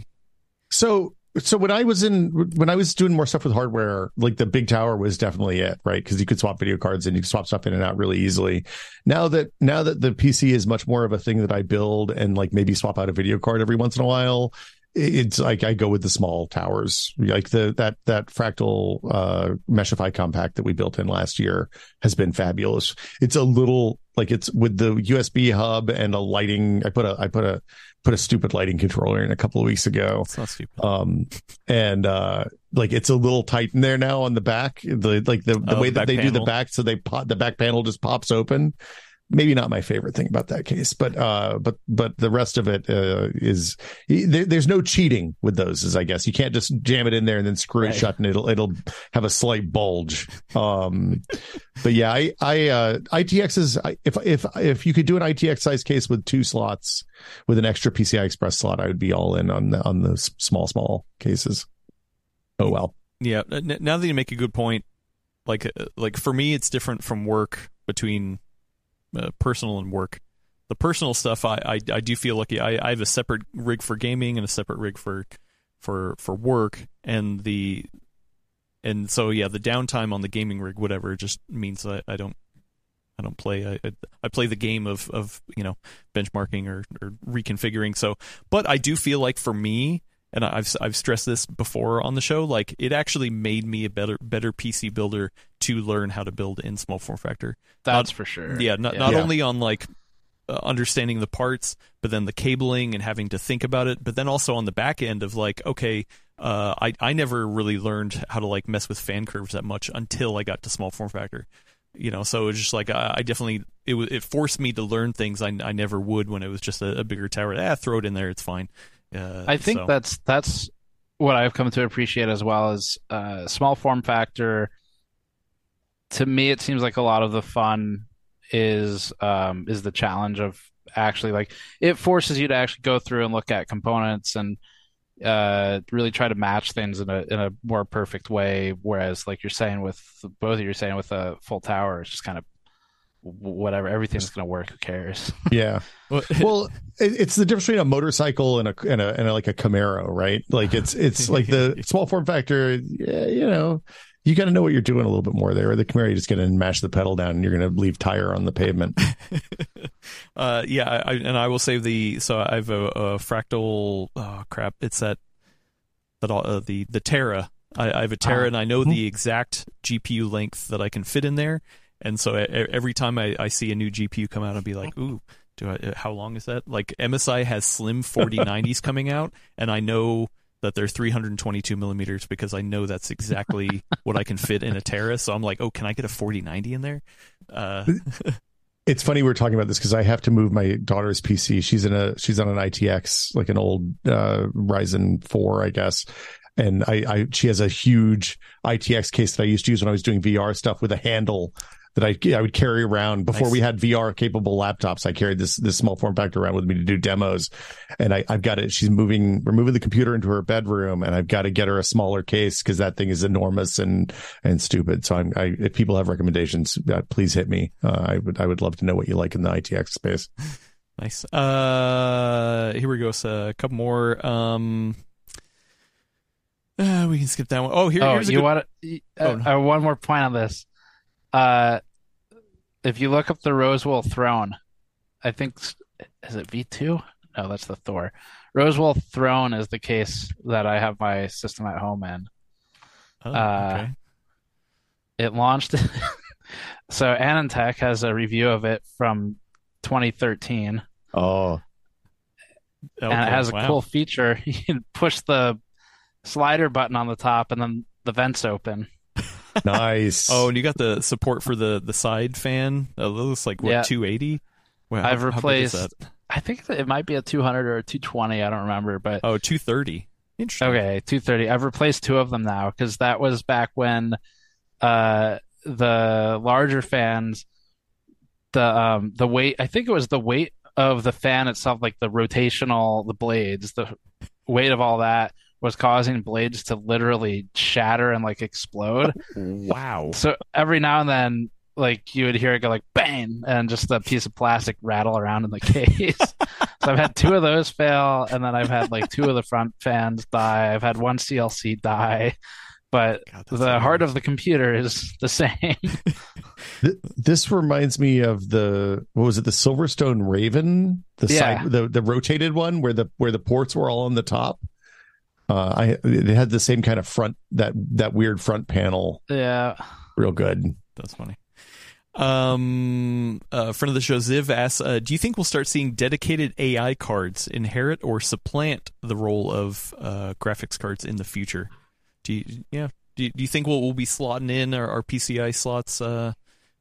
So so when I was in when I was doing more stuff with hardware, like the big tower was definitely it, right? Because you could swap video cards and you could swap stuff in and out really easily. Now that now that the PC is much more of a thing that I build and like maybe swap out a video card every once in a while, it's like I go with the small towers. Like the that that fractal uh Meshify compact that we built in last year has been fabulous. It's a little like it's with the USB hub and a lighting. I put a I put a put a stupid lighting controller in a couple of weeks ago. It's not stupid. Um and uh like it's a little tight in there now on the back. The like the, the Oh, way the that they do the back so they pop the back panel just pops open. Maybe not my favorite thing about that case, but uh, but but the rest of it uh, is there, there's no cheating with those. Is I guess you can't just jam it in there and then screw it shut and it'll it'll have a slight bulge. Um, but yeah, I I uh, ITX is if if if you could do an ITX size case with two slots with an extra PCI Express slot, I would be all in on the on the small small cases. Oh well. Yeah. Now that you make a good point, like uh, like for me, it's different from work between uh, personal and work. The personal stuff, I, I I do feel lucky. I I have a separate rig for gaming and a separate rig for for for work, and the and so yeah, the downtime on the gaming rig, whatever, just means I, I don't I don't play. I, I play the game of of you know benchmarking or, or reconfiguring. So, but I do feel like for me, and I've I've stressed this before on the show, like it actually made me a better better PC builder to learn how to build in small form factor. That's Not- for sure. Yeah, not not Yeah. only on like uh, understanding the parts, but then the cabling and having to think about it, but then also on the back end of like, okay, uh, I I never really learned how to like mess with fan curves that much until I got to small form factor. You know, so it was just like I, I definitely it wa- it forced me to learn things I, I never would when it was just a, a bigger tower. Ah, throw it in there, it's fine. Uh, I think so- that's that's what I've come to appreciate as well as uh, small form factor. To me, it seems like a lot of the fun is um, is the challenge of actually like it forces you to actually go through and look at components and uh, really try to match things in a in a more perfect way. Whereas, like you're saying with both of you are saying with a full tower, it's just kind of whatever. Everything's going to work. Who cares? Yeah. well, it's the difference between a motorcycle and a and a and a, like a Camaro, right? Like it's it's like the small form factor. Yeah, you know, you got to know what you're doing a little bit more there. The Camaro, you're just going to mash the pedal down and you're going to leave tire on the pavement. uh, yeah, I, I, and I will say the so I have a, a fractal. Oh crap! It's that that all, uh, the the Terra. I, I have a Terra, Ah. and I know the exact GPU length that I can fit in there. And so every time I, I see a new GPU come out, I'll be like, "Ooh, do I? uh, How long is that?" Like MSI has slim 4090s coming out, and I know that they're 322 millimeters because I know that's exactly what I can fit in a Terra. So I'm like, "Oh, can I get a 4090 in there?" Uh, it's funny we're talking about this because I have to move my daughter's PC. She's in a she's on an ITX, like an old uh, Ryzen four, I guess. And I, I she has a huge ITX case that I used to use when I was doing VR stuff with a handle that I I would carry around before Nice. we had VR capable laptops. I carried this this small form factor around with me to do demos, and I, I've got it. She's moving. We're moving the computer into her bedroom, and I've got to get her a smaller case because that thing is enormous and and stupid. So I'm I, if people have recommendations, uh, please hit me. Uh, I would I would love to know what you like in the ITX space. Nice. Uh, here we go. So a couple more. Um, uh, we can skip that one. Oh, here, oh, here's a you good- want to? Oh, Uh, no. uh, one more point on this. Uh, if you look up the Rosewill throne, I think is it V two? No, that's the Thor. Rosewill throne is the case that I have my system at home in. Oh, uh, okay. It launched. so AnandTech has a review of it from 2013, Oh, and it Okay, has a wow. cool feature. You can push the slider button on the top, and then the vents open. Nice. Oh, and you got the support for the the side fan. That looks like what Yeah. 280. Wow, I've how- how big is replaced- that? I think that it might be a 200 or a 220. I don't remember, but Oh, 230. Interesting. Okay, 230. I've replaced two of them now because that was back when uh the larger fans the um the weight I think it was the weight of the fan itself like the rotational the blades the weight of all that was causing blades to literally shatter and like explode. Wow. So every now and then like you would hear it go like bang and just a piece of plastic rattle around in the case. so I've had two of those fail and then I've had like two of the front fans die. I've had one CLC die. But God, that's the heart of the computer is the same. This reminds me of the what was it the Silverstone Raven the Yeah. side the the rotated one where the where the ports were all on the top. Uh, I it had the same kind of front that that weird front panel, yeah. real good. That's funny. Um, a friend of the show, Ziv asks, uh, "Do you think we'll start seeing dedicated AI cards inherit or supplant the role of uh, graphics cards in the future? Do you, yeah? Do you, do you think we'll, we'll be slotting in our, our PCI slots uh,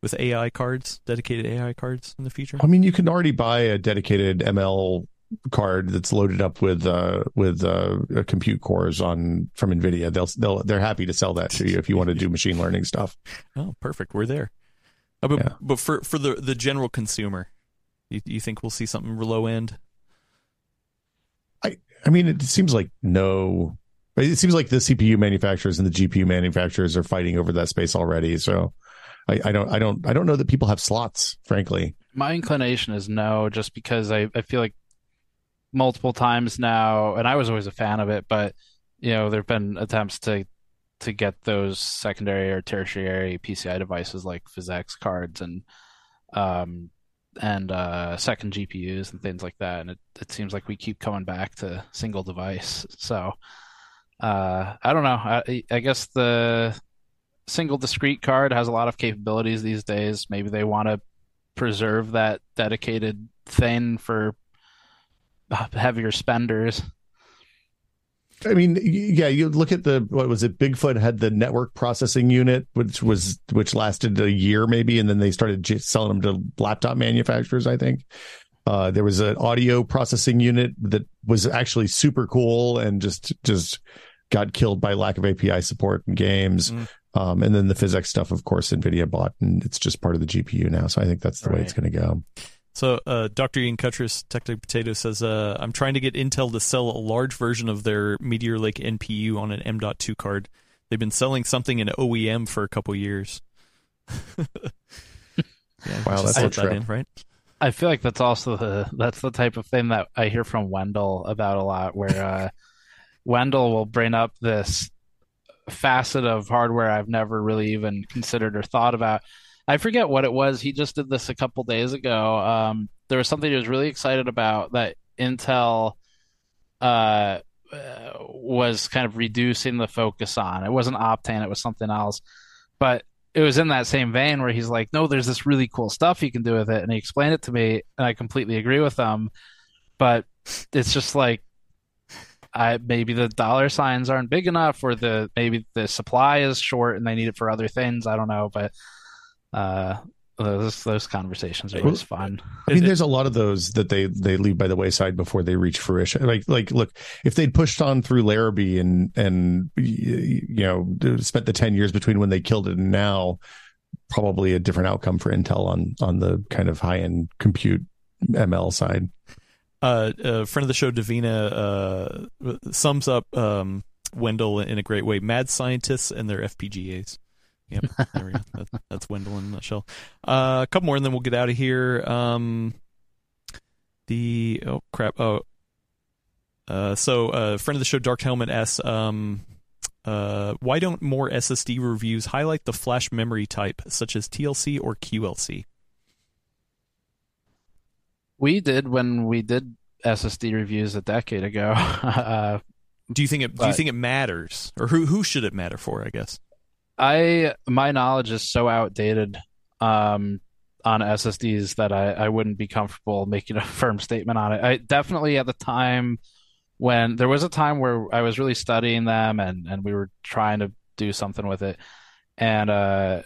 with AI cards, dedicated AI cards in the future? I mean, you can already buy a dedicated ML card that's loaded up with uh with uh compute cores on from Nvidia. They'll they'll they're happy to sell that to you if you want to do machine learning stuff. Oh, perfect. We're there. Uh, but Yeah. but for for the the general consumer, you, you think we'll see something low end? I mean, it seems like no. It seems like the CPU manufacturers and the GPU manufacturers are fighting over that space already. So, I, I don't, I don't, I don't know that people have slots. Frankly, My inclination is no, just because I, I feel like multiple times now, and I was always a fan of it, but you know, there have been attempts to to get those secondary or tertiary PCI devices like PhysX cards, and um, and uh, second GPUs and things like that. And it, it seems like we keep coming back to single device. So uh, I don't know. I, I guess the single discrete card has a lot of capabilities these days. Maybe they want to preserve that dedicated thing for heavier spenders. I mean, yeah, you look at the what was it? Bigfoot had the network processing unit, which was which lasted a year maybe, and then they started selling them to laptop manufacturers. I think uh, there was an audio processing unit that was actually super cool and just just got killed by lack of API support in games. Mm. Um, and then the physics stuff, of course, NVIDIA bought, and it's just part of the GPU now. So I think that's the right. way it's going to go. So, uh, Dr. Ian Cutress, Tech Potato says, uh, I'm trying to get Intel to sell a large version of their Meteor Lake NPU on an M.2 card. They've been selling something in OEM for a couple years. yeah, wow, that's a trip. That in, right? I feel like that's also the that's the type of thing that I hear from Wendell about a lot, where uh, Wendell will bring up this facet of hardware I've never really even considered or thought about I forget what it was. He just did this a couple days ago. Um, there was something he was really excited about that Intel uh, was kind of reducing the focus on. It wasn't Optane, it was something else. But it was in that same vein where he's like, no, there's this really cool stuff you can do with it. And he explained it to me, and I completely agree with him. But it's just like, I, maybe the dollar signs aren't big enough, or the maybe the supply is short and they need it for other things. I don't know, but uh, those those conversations are always fun. I mean, there's a lot of those that they they leave by the wayside before they reach fruition. Like like look, if they'd pushed on through Larrabee and and you know spent the ten years between when they killed it and now, probably a different outcome for Intel on on the kind of high end compute ML side. Uh, a friend of the show, Davina, uh, sums up um, Wendell in a great way. Mad scientists and their FPGAs. Yep, there we go. That, that's Wendell in a nutshell. Uh, a couple more, and then we'll get out of here. Um, the oh crap. Oh, uh, so uh, friend of the show, Dark Helmet asks, um, uh, why don't more SSD reviews highlight the flash memory type, such as TLC or QLC? We did when we did SSD reviews a decade ago. uh, do you think it? But, do you think it matters, or who who should it matter for? I guess. I my knowledge is so outdated um, on SSDs that I, I wouldn't be comfortable making a firm statement on it. I definitely at the time when there was a time where I was really studying them and and we were trying to do something with it, and uh,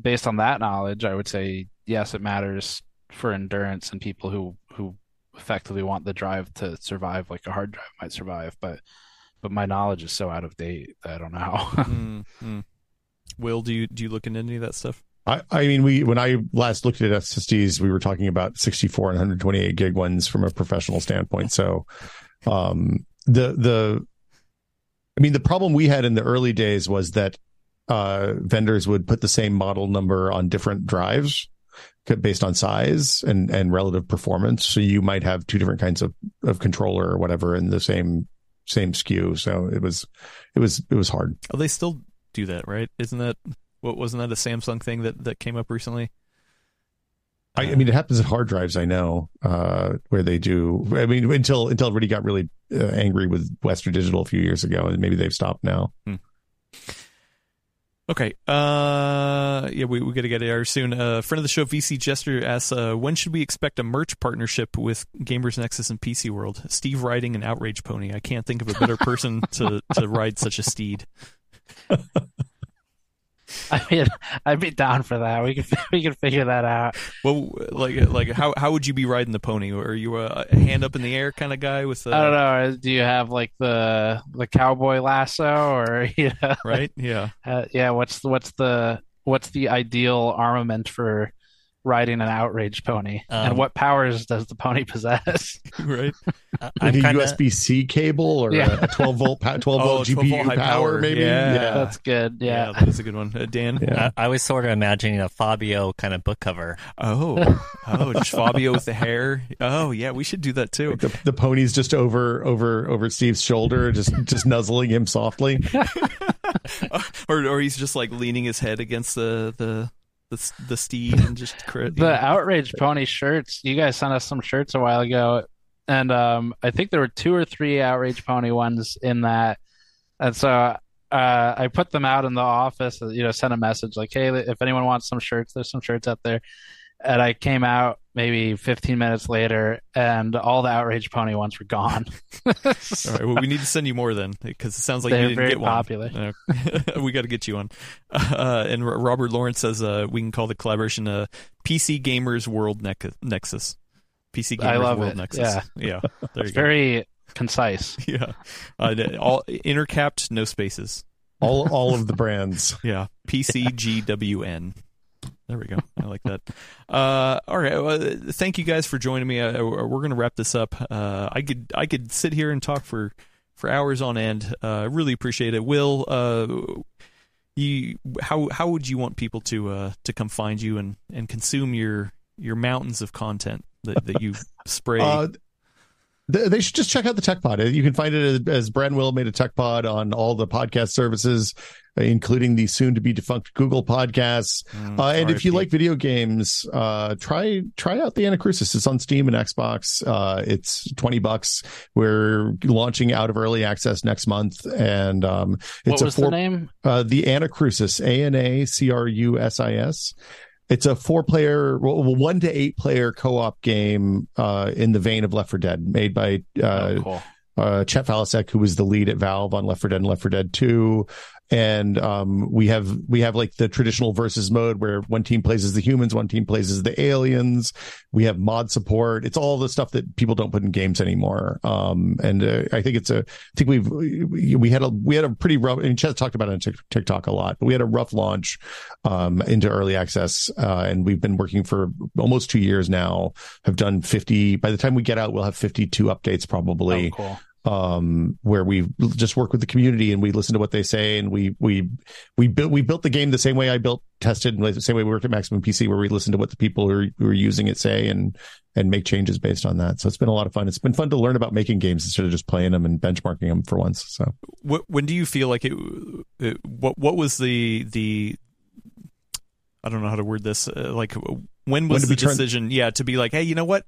based on that knowledge, I would say yes, it matters for endurance and people who who effectively want the drive to survive like a hard drive might survive, but but my knowledge is so out of date that I don't know. mm-hmm. Will, do you do you look into any of that stuff? I, I mean, we when I last looked at SSDs, we were talking about 64 and 128 gig ones from a professional standpoint. So, um, the the, I mean, the problem we had in the early days was that uh, vendors would put the same model number on different drives based on size and and relative performance. So you might have two different kinds of of controller or whatever in the same same SKU. So it was it was it was hard. Are they still do that, right? Isn't that what wasn't that a Samsung thing that that came up recently? I, I mean, it happens at hard drives. I know uh, where they do. I mean, until until everybody got really uh, angry with Western Digital a few years ago, and maybe they've stopped now. Hmm. Okay. Uh, yeah, we we got to get there soon. Uh, friend of the show, VC Jester asks, uh, when should we expect a merch partnership with Gamers Nexus and PC World? Steve riding an outrage pony. I can't think of a better person to to ride such a steed. I mean, I'd be down for that. We can we can figure that out. Well, like like how how would you be riding the pony? Are you a, a hand up in the air kind of guy with? the? I don't know. Do you have like the the cowboy lasso or you know, right? Yeah, uh, yeah. What's the, what's the what's the ideal armament for riding an outrage pony? Um, and what powers does the pony possess? right. Uh, like a kinda... USB C cable or yeah. a 12 volt 12 volt oh, GPU 12 volt power, power, maybe. Yeah. yeah. that's good. Yeah. yeah, that's a good one. Uh, Dan, yeah. I, I, was sort of imagining a Fabio kind of book cover. Oh, oh, just Fabio with the hair. Oh, yeah, we should do that too. Like the, the pony's just over over over Steve's shoulder, just just nuzzling him softly. or or he's just like leaning his head against the the the the steed and just crit. the outrage pony shirts. You guys sent us some shirts a while ago, and um, I think there were two or three outrage pony ones in that, and so uh, I put them out in the office. You know, sent a message like, "Hey, if anyone wants some shirts, there's some shirts out there." And I came out maybe 15 minutes later, and all the outrage pony ones were gone. All right, well, we need to send you more then, because it sounds like They're you didn't very get one. popular. Uh, we got to get you one. Uh, and Robert Lawrence says uh, we can call the collaboration uh, PC Gamers World Nec- Nexus. PC Gamers I love World it. Nexus. Yeah. yeah. There It's you go. very concise. Yeah, uh, all intercapped, no spaces. all all of the brands. Yeah, PCGWN. There we go. I like that. Uh, all right. Well, thank you guys for joining me. Uh, we're going to wrap this up. Uh, I could I could sit here and talk for for hours on end. Uh, I really appreciate it. Will, uh, you how how would you want people to uh, to come find you and, and consume your your mountains of content that, that you spray? Th- they should just check out the Tech Pod. You can find it as, Brad Will made a Tech Pod on all the podcast services, including the soon to be defunct Google podcasts. Mm, Uh, and if you like video games, uh, try try out the Anacrusis. It's on Steam and Xbox. Uh, it's twenty bucks. We're launching out of early access next month, and um, it's what was a four, the name? uh, the Anacrusis, A N A C R U S I S. It's a four player, well, one to eight player co op game uh, in the vein of Left 4 Dead, made by uh, oh, cool. uh, Chet Faliszek, who was the lead at Valve on Left 4 Dead and Left 4 Dead 2. And um, we have we have like the traditional versus mode where one team plays as the humans, one team plays as the aliens. We have mod support. It's all the stuff that people don't put in games anymore. Um, and uh, I think it's a. I think we've we, had a we had a pretty rough. And Chet talked about it on Tik- TikTok a lot, but we had a rough launch um, into early access, uh, and we've been working for almost two years now. Have done fifty. By the time we get out, we'll have fifty-two updates probably Oh, cool. Um, where we just work with the community and we listen to what they say and we we we built we built the game the same way I built tested and the same way we worked at Maximum PC where we listen to what the people who are, who are using it say and and make changes based on that. So it's been a lot of fun. It's been fun to learn about making games instead of just playing them and benchmarking them for once. So Wh- when do you feel like it, it what what was the the I don't know how to word this uh, like when was to the decision yeah to be like hey you know what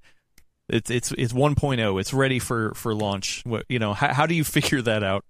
it's it's it's 1.0 it's ready for for launch. What you know how, how do you figure that out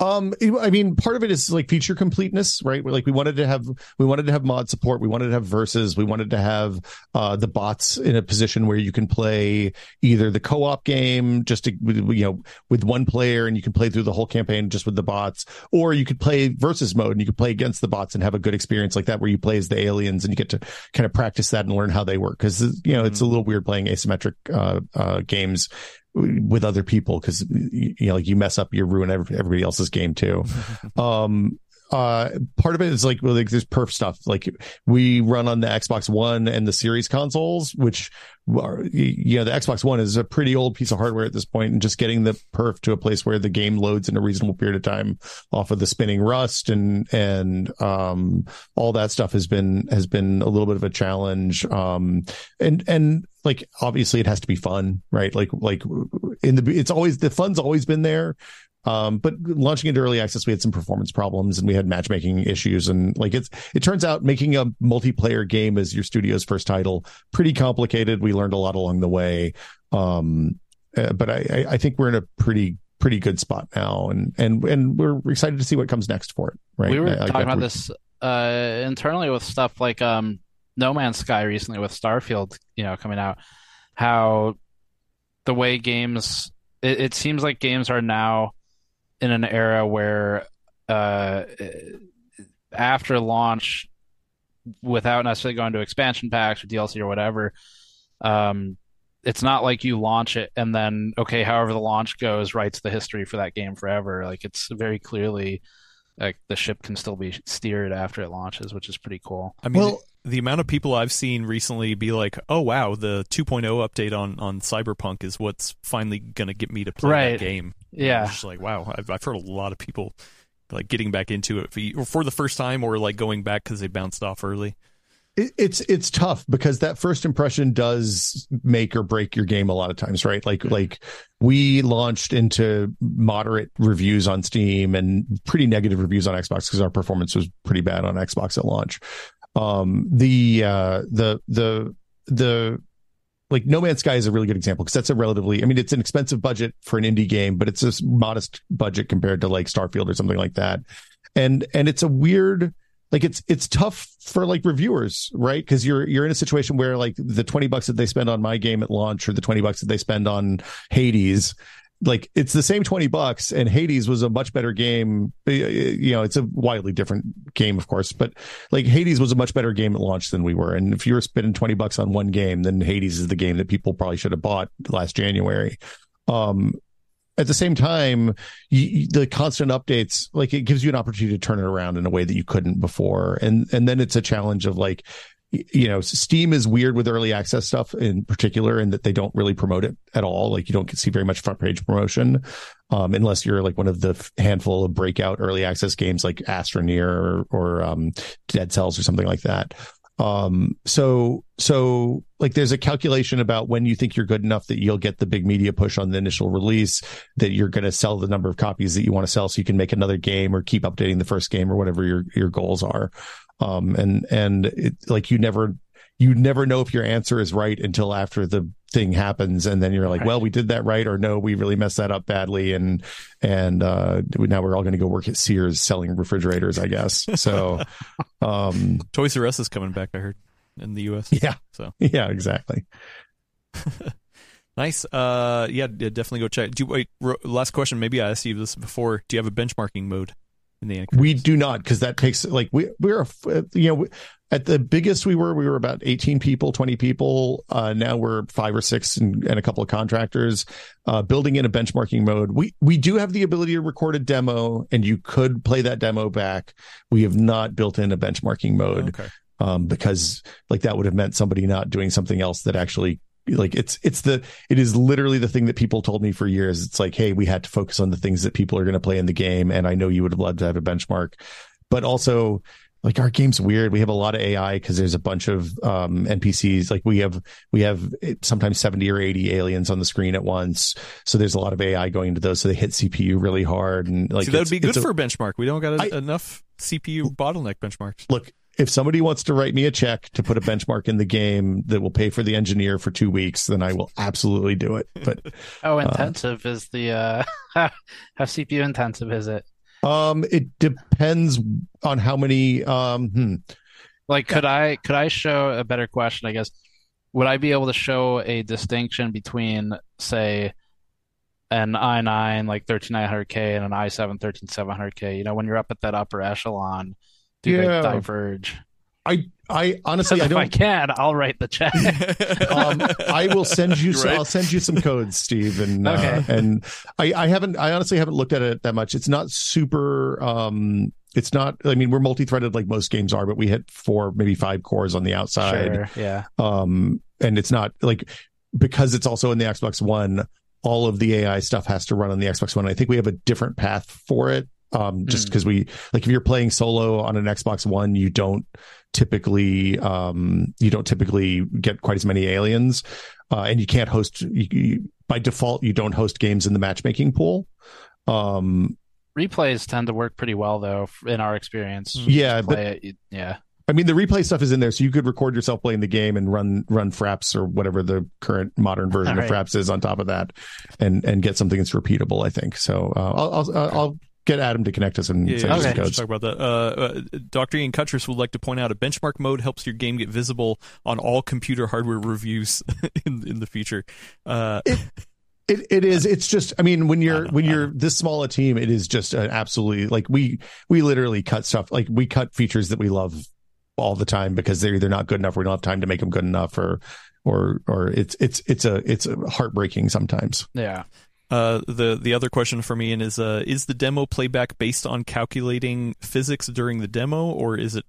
Um, I mean, part of it is like feature completeness, right? Like we wanted to have, we wanted to have mod support. We wanted to have verses. We wanted to have, uh, the bots in a position where you can play either the co-op game just to, you know, with one player and you can play through the whole campaign just with the bots, or you could play versus mode and you could play against the bots and have a good experience like that where you play as the aliens and you get to kind of practice that and learn how they work. Cause, you know, it's a little weird playing asymmetric, uh, uh, games with other people because you know like you mess up you ruin everybody else's game too. Um uh part of it is like like there's perf stuff. Like we run on the xbox one and the series consoles which are you know the xbox one is a pretty old piece of hardware at this point and just getting the perf to a place where the game loads in a reasonable period of time off of the spinning rust and and um all that stuff has been has been a little bit of a challenge. Um and and like obviously it has to be fun right? Like like in the it's always the fun's always been there um, but launching into early access, we had some performance problems and we had matchmaking issues. And like it's, it turns out making a multiplayer game as your studio's first title, pretty complicated. We learned a lot along the way. Um, uh, but I, I, I think we're in a pretty, pretty good spot now. And, and, and we're excited to see what comes next for it. Right. We were I- I talking got- about this uh, internally with stuff like um, No Man's Sky recently with Starfield, you know, coming out. How the way games, it, it seems like games are now in an era where uh, after launch, without necessarily going to expansion packs or DLC or whatever, um, it's not like you launch it and then okay, however the launch goes, writes the history for that game forever. Like it's very clearly like the ship can still be steered after it launches, which is pretty cool. I mean, Well- the, the amount of people I've seen recently be like, "Oh wow, the 2.0 update on on Cyberpunk is what's finally gonna get me to play Right. that game." Yeah. it's just like wow, I've, I've heard a lot of people like getting back into it for, for the first time or like going back because they bounced off early. it, it's it's tough because that first impression does make or break your game a lot of times right like mm-hmm. like we launched into moderate reviews on steam and pretty negative reviews on xbox because our performance was pretty bad on xbox at launch Um, the uh, the the the like No Man's Sky is a really good example because that's a relatively, I mean, it's an expensive budget for an indie game, but it's a modest budget compared to like Starfield or something like that. And, and it's a weird, like it's, it's tough for like reviewers, right? Cause you're, you're in a situation where like the 20 bucks that they spend on my game at launch or the 20 bucks that they spend on Hades like it's the same 20 bucks and Hades was a much better game. You know, it's a wildly different game, of course, but like Hades was a much better game at launch than we were. And if you were spending 20 bucks on one game, then Hades is the game that people probably should have bought last January. Um, at the same time, you, the constant updates, like it gives you an opportunity to turn it around in a way that you couldn't before. And, and then it's a challenge of like, you know, Steam is weird with early access stuff in particular, in that they don't really promote it at all. Like you don't see very much front page promotion, um, unless you're like one of the handful of breakout early access games like Astroneer or, or um, Dead Cells or something like that. Um, so, so like there's a calculation about when you think you're good enough that you'll get the big media push on the initial release, that you're going to sell the number of copies that you want to sell so you can make another game or keep updating the first game or whatever your, your goals are. Um, and, and it, like you never, you never know if your answer is right until after the thing happens. And then you're like, right. well, we did that right. Or no, we really messed that up badly. And, and, uh, now we're all going to go work at Sears selling refrigerators, I guess. So, um, Toys R Us is coming back, I heard in the US. Yeah. So, yeah, exactly. nice. Uh, yeah, definitely go check. Do you, wait, last question. Maybe I asked you this before. Do you have a benchmarking mode? In the We do not because that takes like we we're you know at the biggest we were we were about 18 people 20 people. Uh, now we're five or six and, and a couple of contractors uh, building in a benchmarking mode. We we do have the ability to record a demo and you could play that demo back. We have not built in a benchmarking mode okay. um, because like that would have meant somebody not doing something else that actually like it's it's the it is literally the thing that people told me for years. It's like hey we had to focus on the things that people are going to play in the game and i know you would have loved to have a benchmark. But also like our game's weird. We have a lot of ai because there's a bunch of um npcs like we have we have sometimes 70 or 80 aliens on the screen at once. So there's a lot of ai going into those so they hit cpu really hard and like that would be good for a benchmark. We don't got a, I, enough cpu bottleneck benchmarks. Look if somebody wants to write me a check to put a benchmark in the game that will pay for the engineer for two weeks, then I will absolutely do it. But how uh, intensive uh, is the uh, how CPU intensive is it? Um, it depends on how many. Um, hmm. like could I could I show a better question? I guess would I be able to show a distinction between say an i9 like 13900K and an i7 13700K? You know, when you're up at that upper echelon do yeah. they diverge? I I honestly I don't. If I can, I'll write the check. um, I will send you. Right? I'll send you some codes, Steve, and uh, okay. uh, and I I haven't I honestly haven't looked at it that much. It's not super. um It's not. I mean, we're multi-threaded like most games are, but we hit four, maybe five cores on the outside. Sure, yeah. Um, and it's not like because it's also in the Xbox One. All of the AI stuff has to run on the Xbox One. I think we have a different path for it um, just because mm. we like if you're playing solo on an Xbox One, you don't typically um, you don't typically get quite as many aliens, uh, and you can't host you, you, by default. You don't host games in the matchmaking pool. Um, Replays tend to work pretty well though, in our experience. Yeah, but, it, yeah. I mean, the replay stuff is in there, so you could record yourself playing the game and run run Fraps or whatever the current modern version of Fraps is on top of that, and and get something that's repeatable. I think so. Uh, I'll, I'll, I'll get Adam to connect us and yeah, send yeah, us okay. codes. Talk about that. Uh, uh, Dr. Ian Cutress would like to point out a benchmark mode helps your game get visible on all computer hardware reviews in, in the future. Uh, it, it, it is. It's just. I mean, when you're when you're this small a team, it is just an absolutely like we we literally cut stuff like we cut features that we love all the time because they're either not good enough or we don't have time to make them good enough or or or it's it's it's a it's heartbreaking sometimes. Yeah. Uh, the the other question for me and is uh, is the demo playback based on calculating physics during the demo, or is it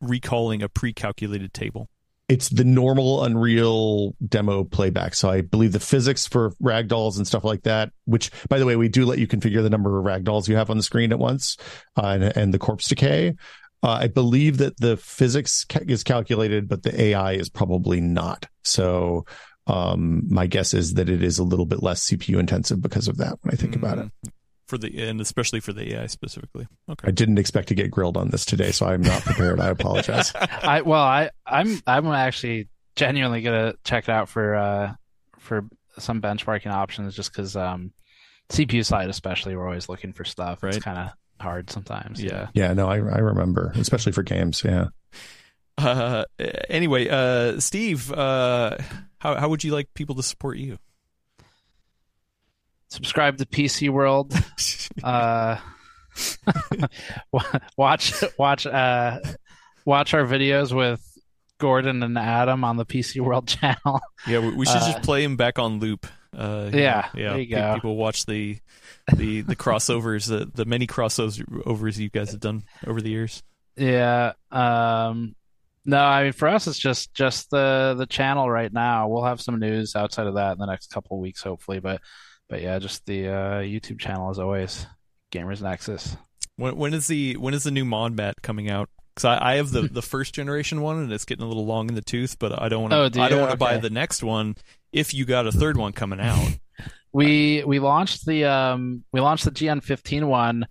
recalling a pre-calculated table? It's the normal Unreal demo playback. So I believe the physics for ragdolls and stuff like that, which by the way, we do let you configure the number of ragdolls you have on the screen at once, uh, and, and the corpse decay. Uh, I believe that the physics ca- is calculated, but the AI is probably not. So um, my guess is that it is a little bit less CPU intensive because of that when I think mm. about it. Mm. for the and especially for the AI specifically. Okay. I didn't expect to get grilled on this today, so I'm not prepared. I apologize. I well, I I'm I'm actually genuinely gonna check it out for uh for some benchmarking options just because um CPU side especially we're always looking for stuff. Right. It's kind of hard sometimes. Yeah. Yeah, no, I I remember, especially for games. Yeah. Uh, anyway, uh, Steve, uh, how how would you like people to support you? Subscribe to PC World. uh, watch watch uh watch our videos with Gordon and Adam on the PC World channel. Yeah, we, we should just Uh, play him back on loop. Uh, Yeah, yeah. there you go. People watch the the the crossovers, the the many crossovers you guys have done over the years. Yeah. Um no, I mean for us it's just just the the channel right now. We'll have some news outside of that in the next couple of weeks hopefully, but but yeah, just the uh YouTube channel as always. Gamers Nexus. When when is the when is the new Modmat coming out? Because I, I have the the first generation one, and it's getting a little long in the tooth. But I don't want to. Oh, do I don't want to buy the next one if you got a third one coming out. We we launched the um we launched the GN15 one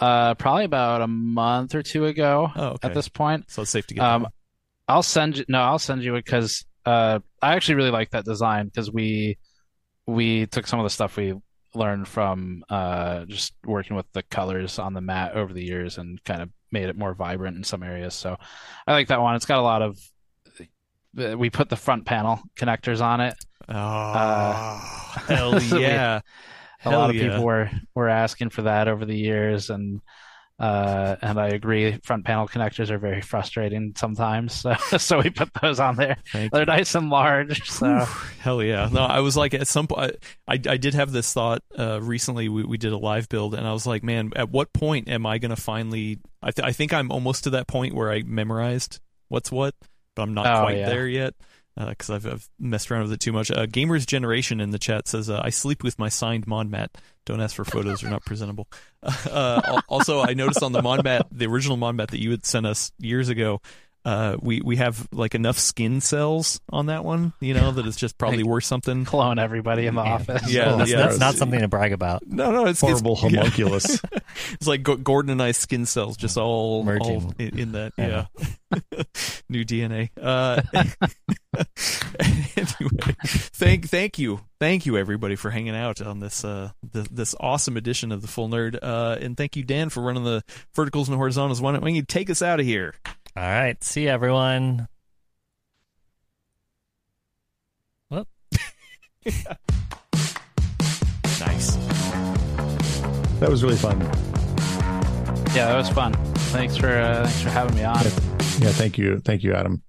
uh probably about a month or two ago Oh, okay. at this point. so it's safe to get. Um. I'll send you no, I'll send you it because uh I actually really like that design because we we took some of the stuff we learned from uh just working with the colors on the mat over the years and kind of made it more vibrant in some areas. So I like that one. It's got a lot of we put the front panel connectors on it. Oh, hell yeah! A Hell lot of yeah. people were were asking for that over the years and uh and I agree front panel connectors are very frustrating sometimes so so we put those on there Thank they're nice and large so Hell yeah! No, I was like at some point. I I did have this thought uh, recently. We we did a live build, and I was like, man, at what point am I gonna finally? I th- I think I'm almost to that point where I memorized what's what, but I'm not Oh, quite yeah. there yet because I've, I've messed around with it too much. Uh, Gamers Generation in the chat says, uh, "I sleep with my signed Modmat. Don't ask for photos; they're not presentable." Uh, also, I noticed on the Modmat, the original Modmat that you had sent us years ago. Uh, we we have like enough skin cells on that one, you know, that it's just probably Like- worth something. clone everybody in the office Yeah, that's, yeah. that's not something to brag about. No, no, it's Horrible it's, yeah. homunculus. It's like Gordon and I skin cells just all Merging. all in, in that. Yeah. Yeah, new DNA. Uh, anyway, thank thank you, thank you everybody for hanging out on this uh the, this awesome edition of the Full Nerd. Uh, and thank you Dan for running the verticals and horizontals. Why don't you take us out of here? All right. See you, everyone. Nice. That was really fun. yeah that was fun thanks for uh, thanks for having me on Yeah, thank you, thank you, Adam.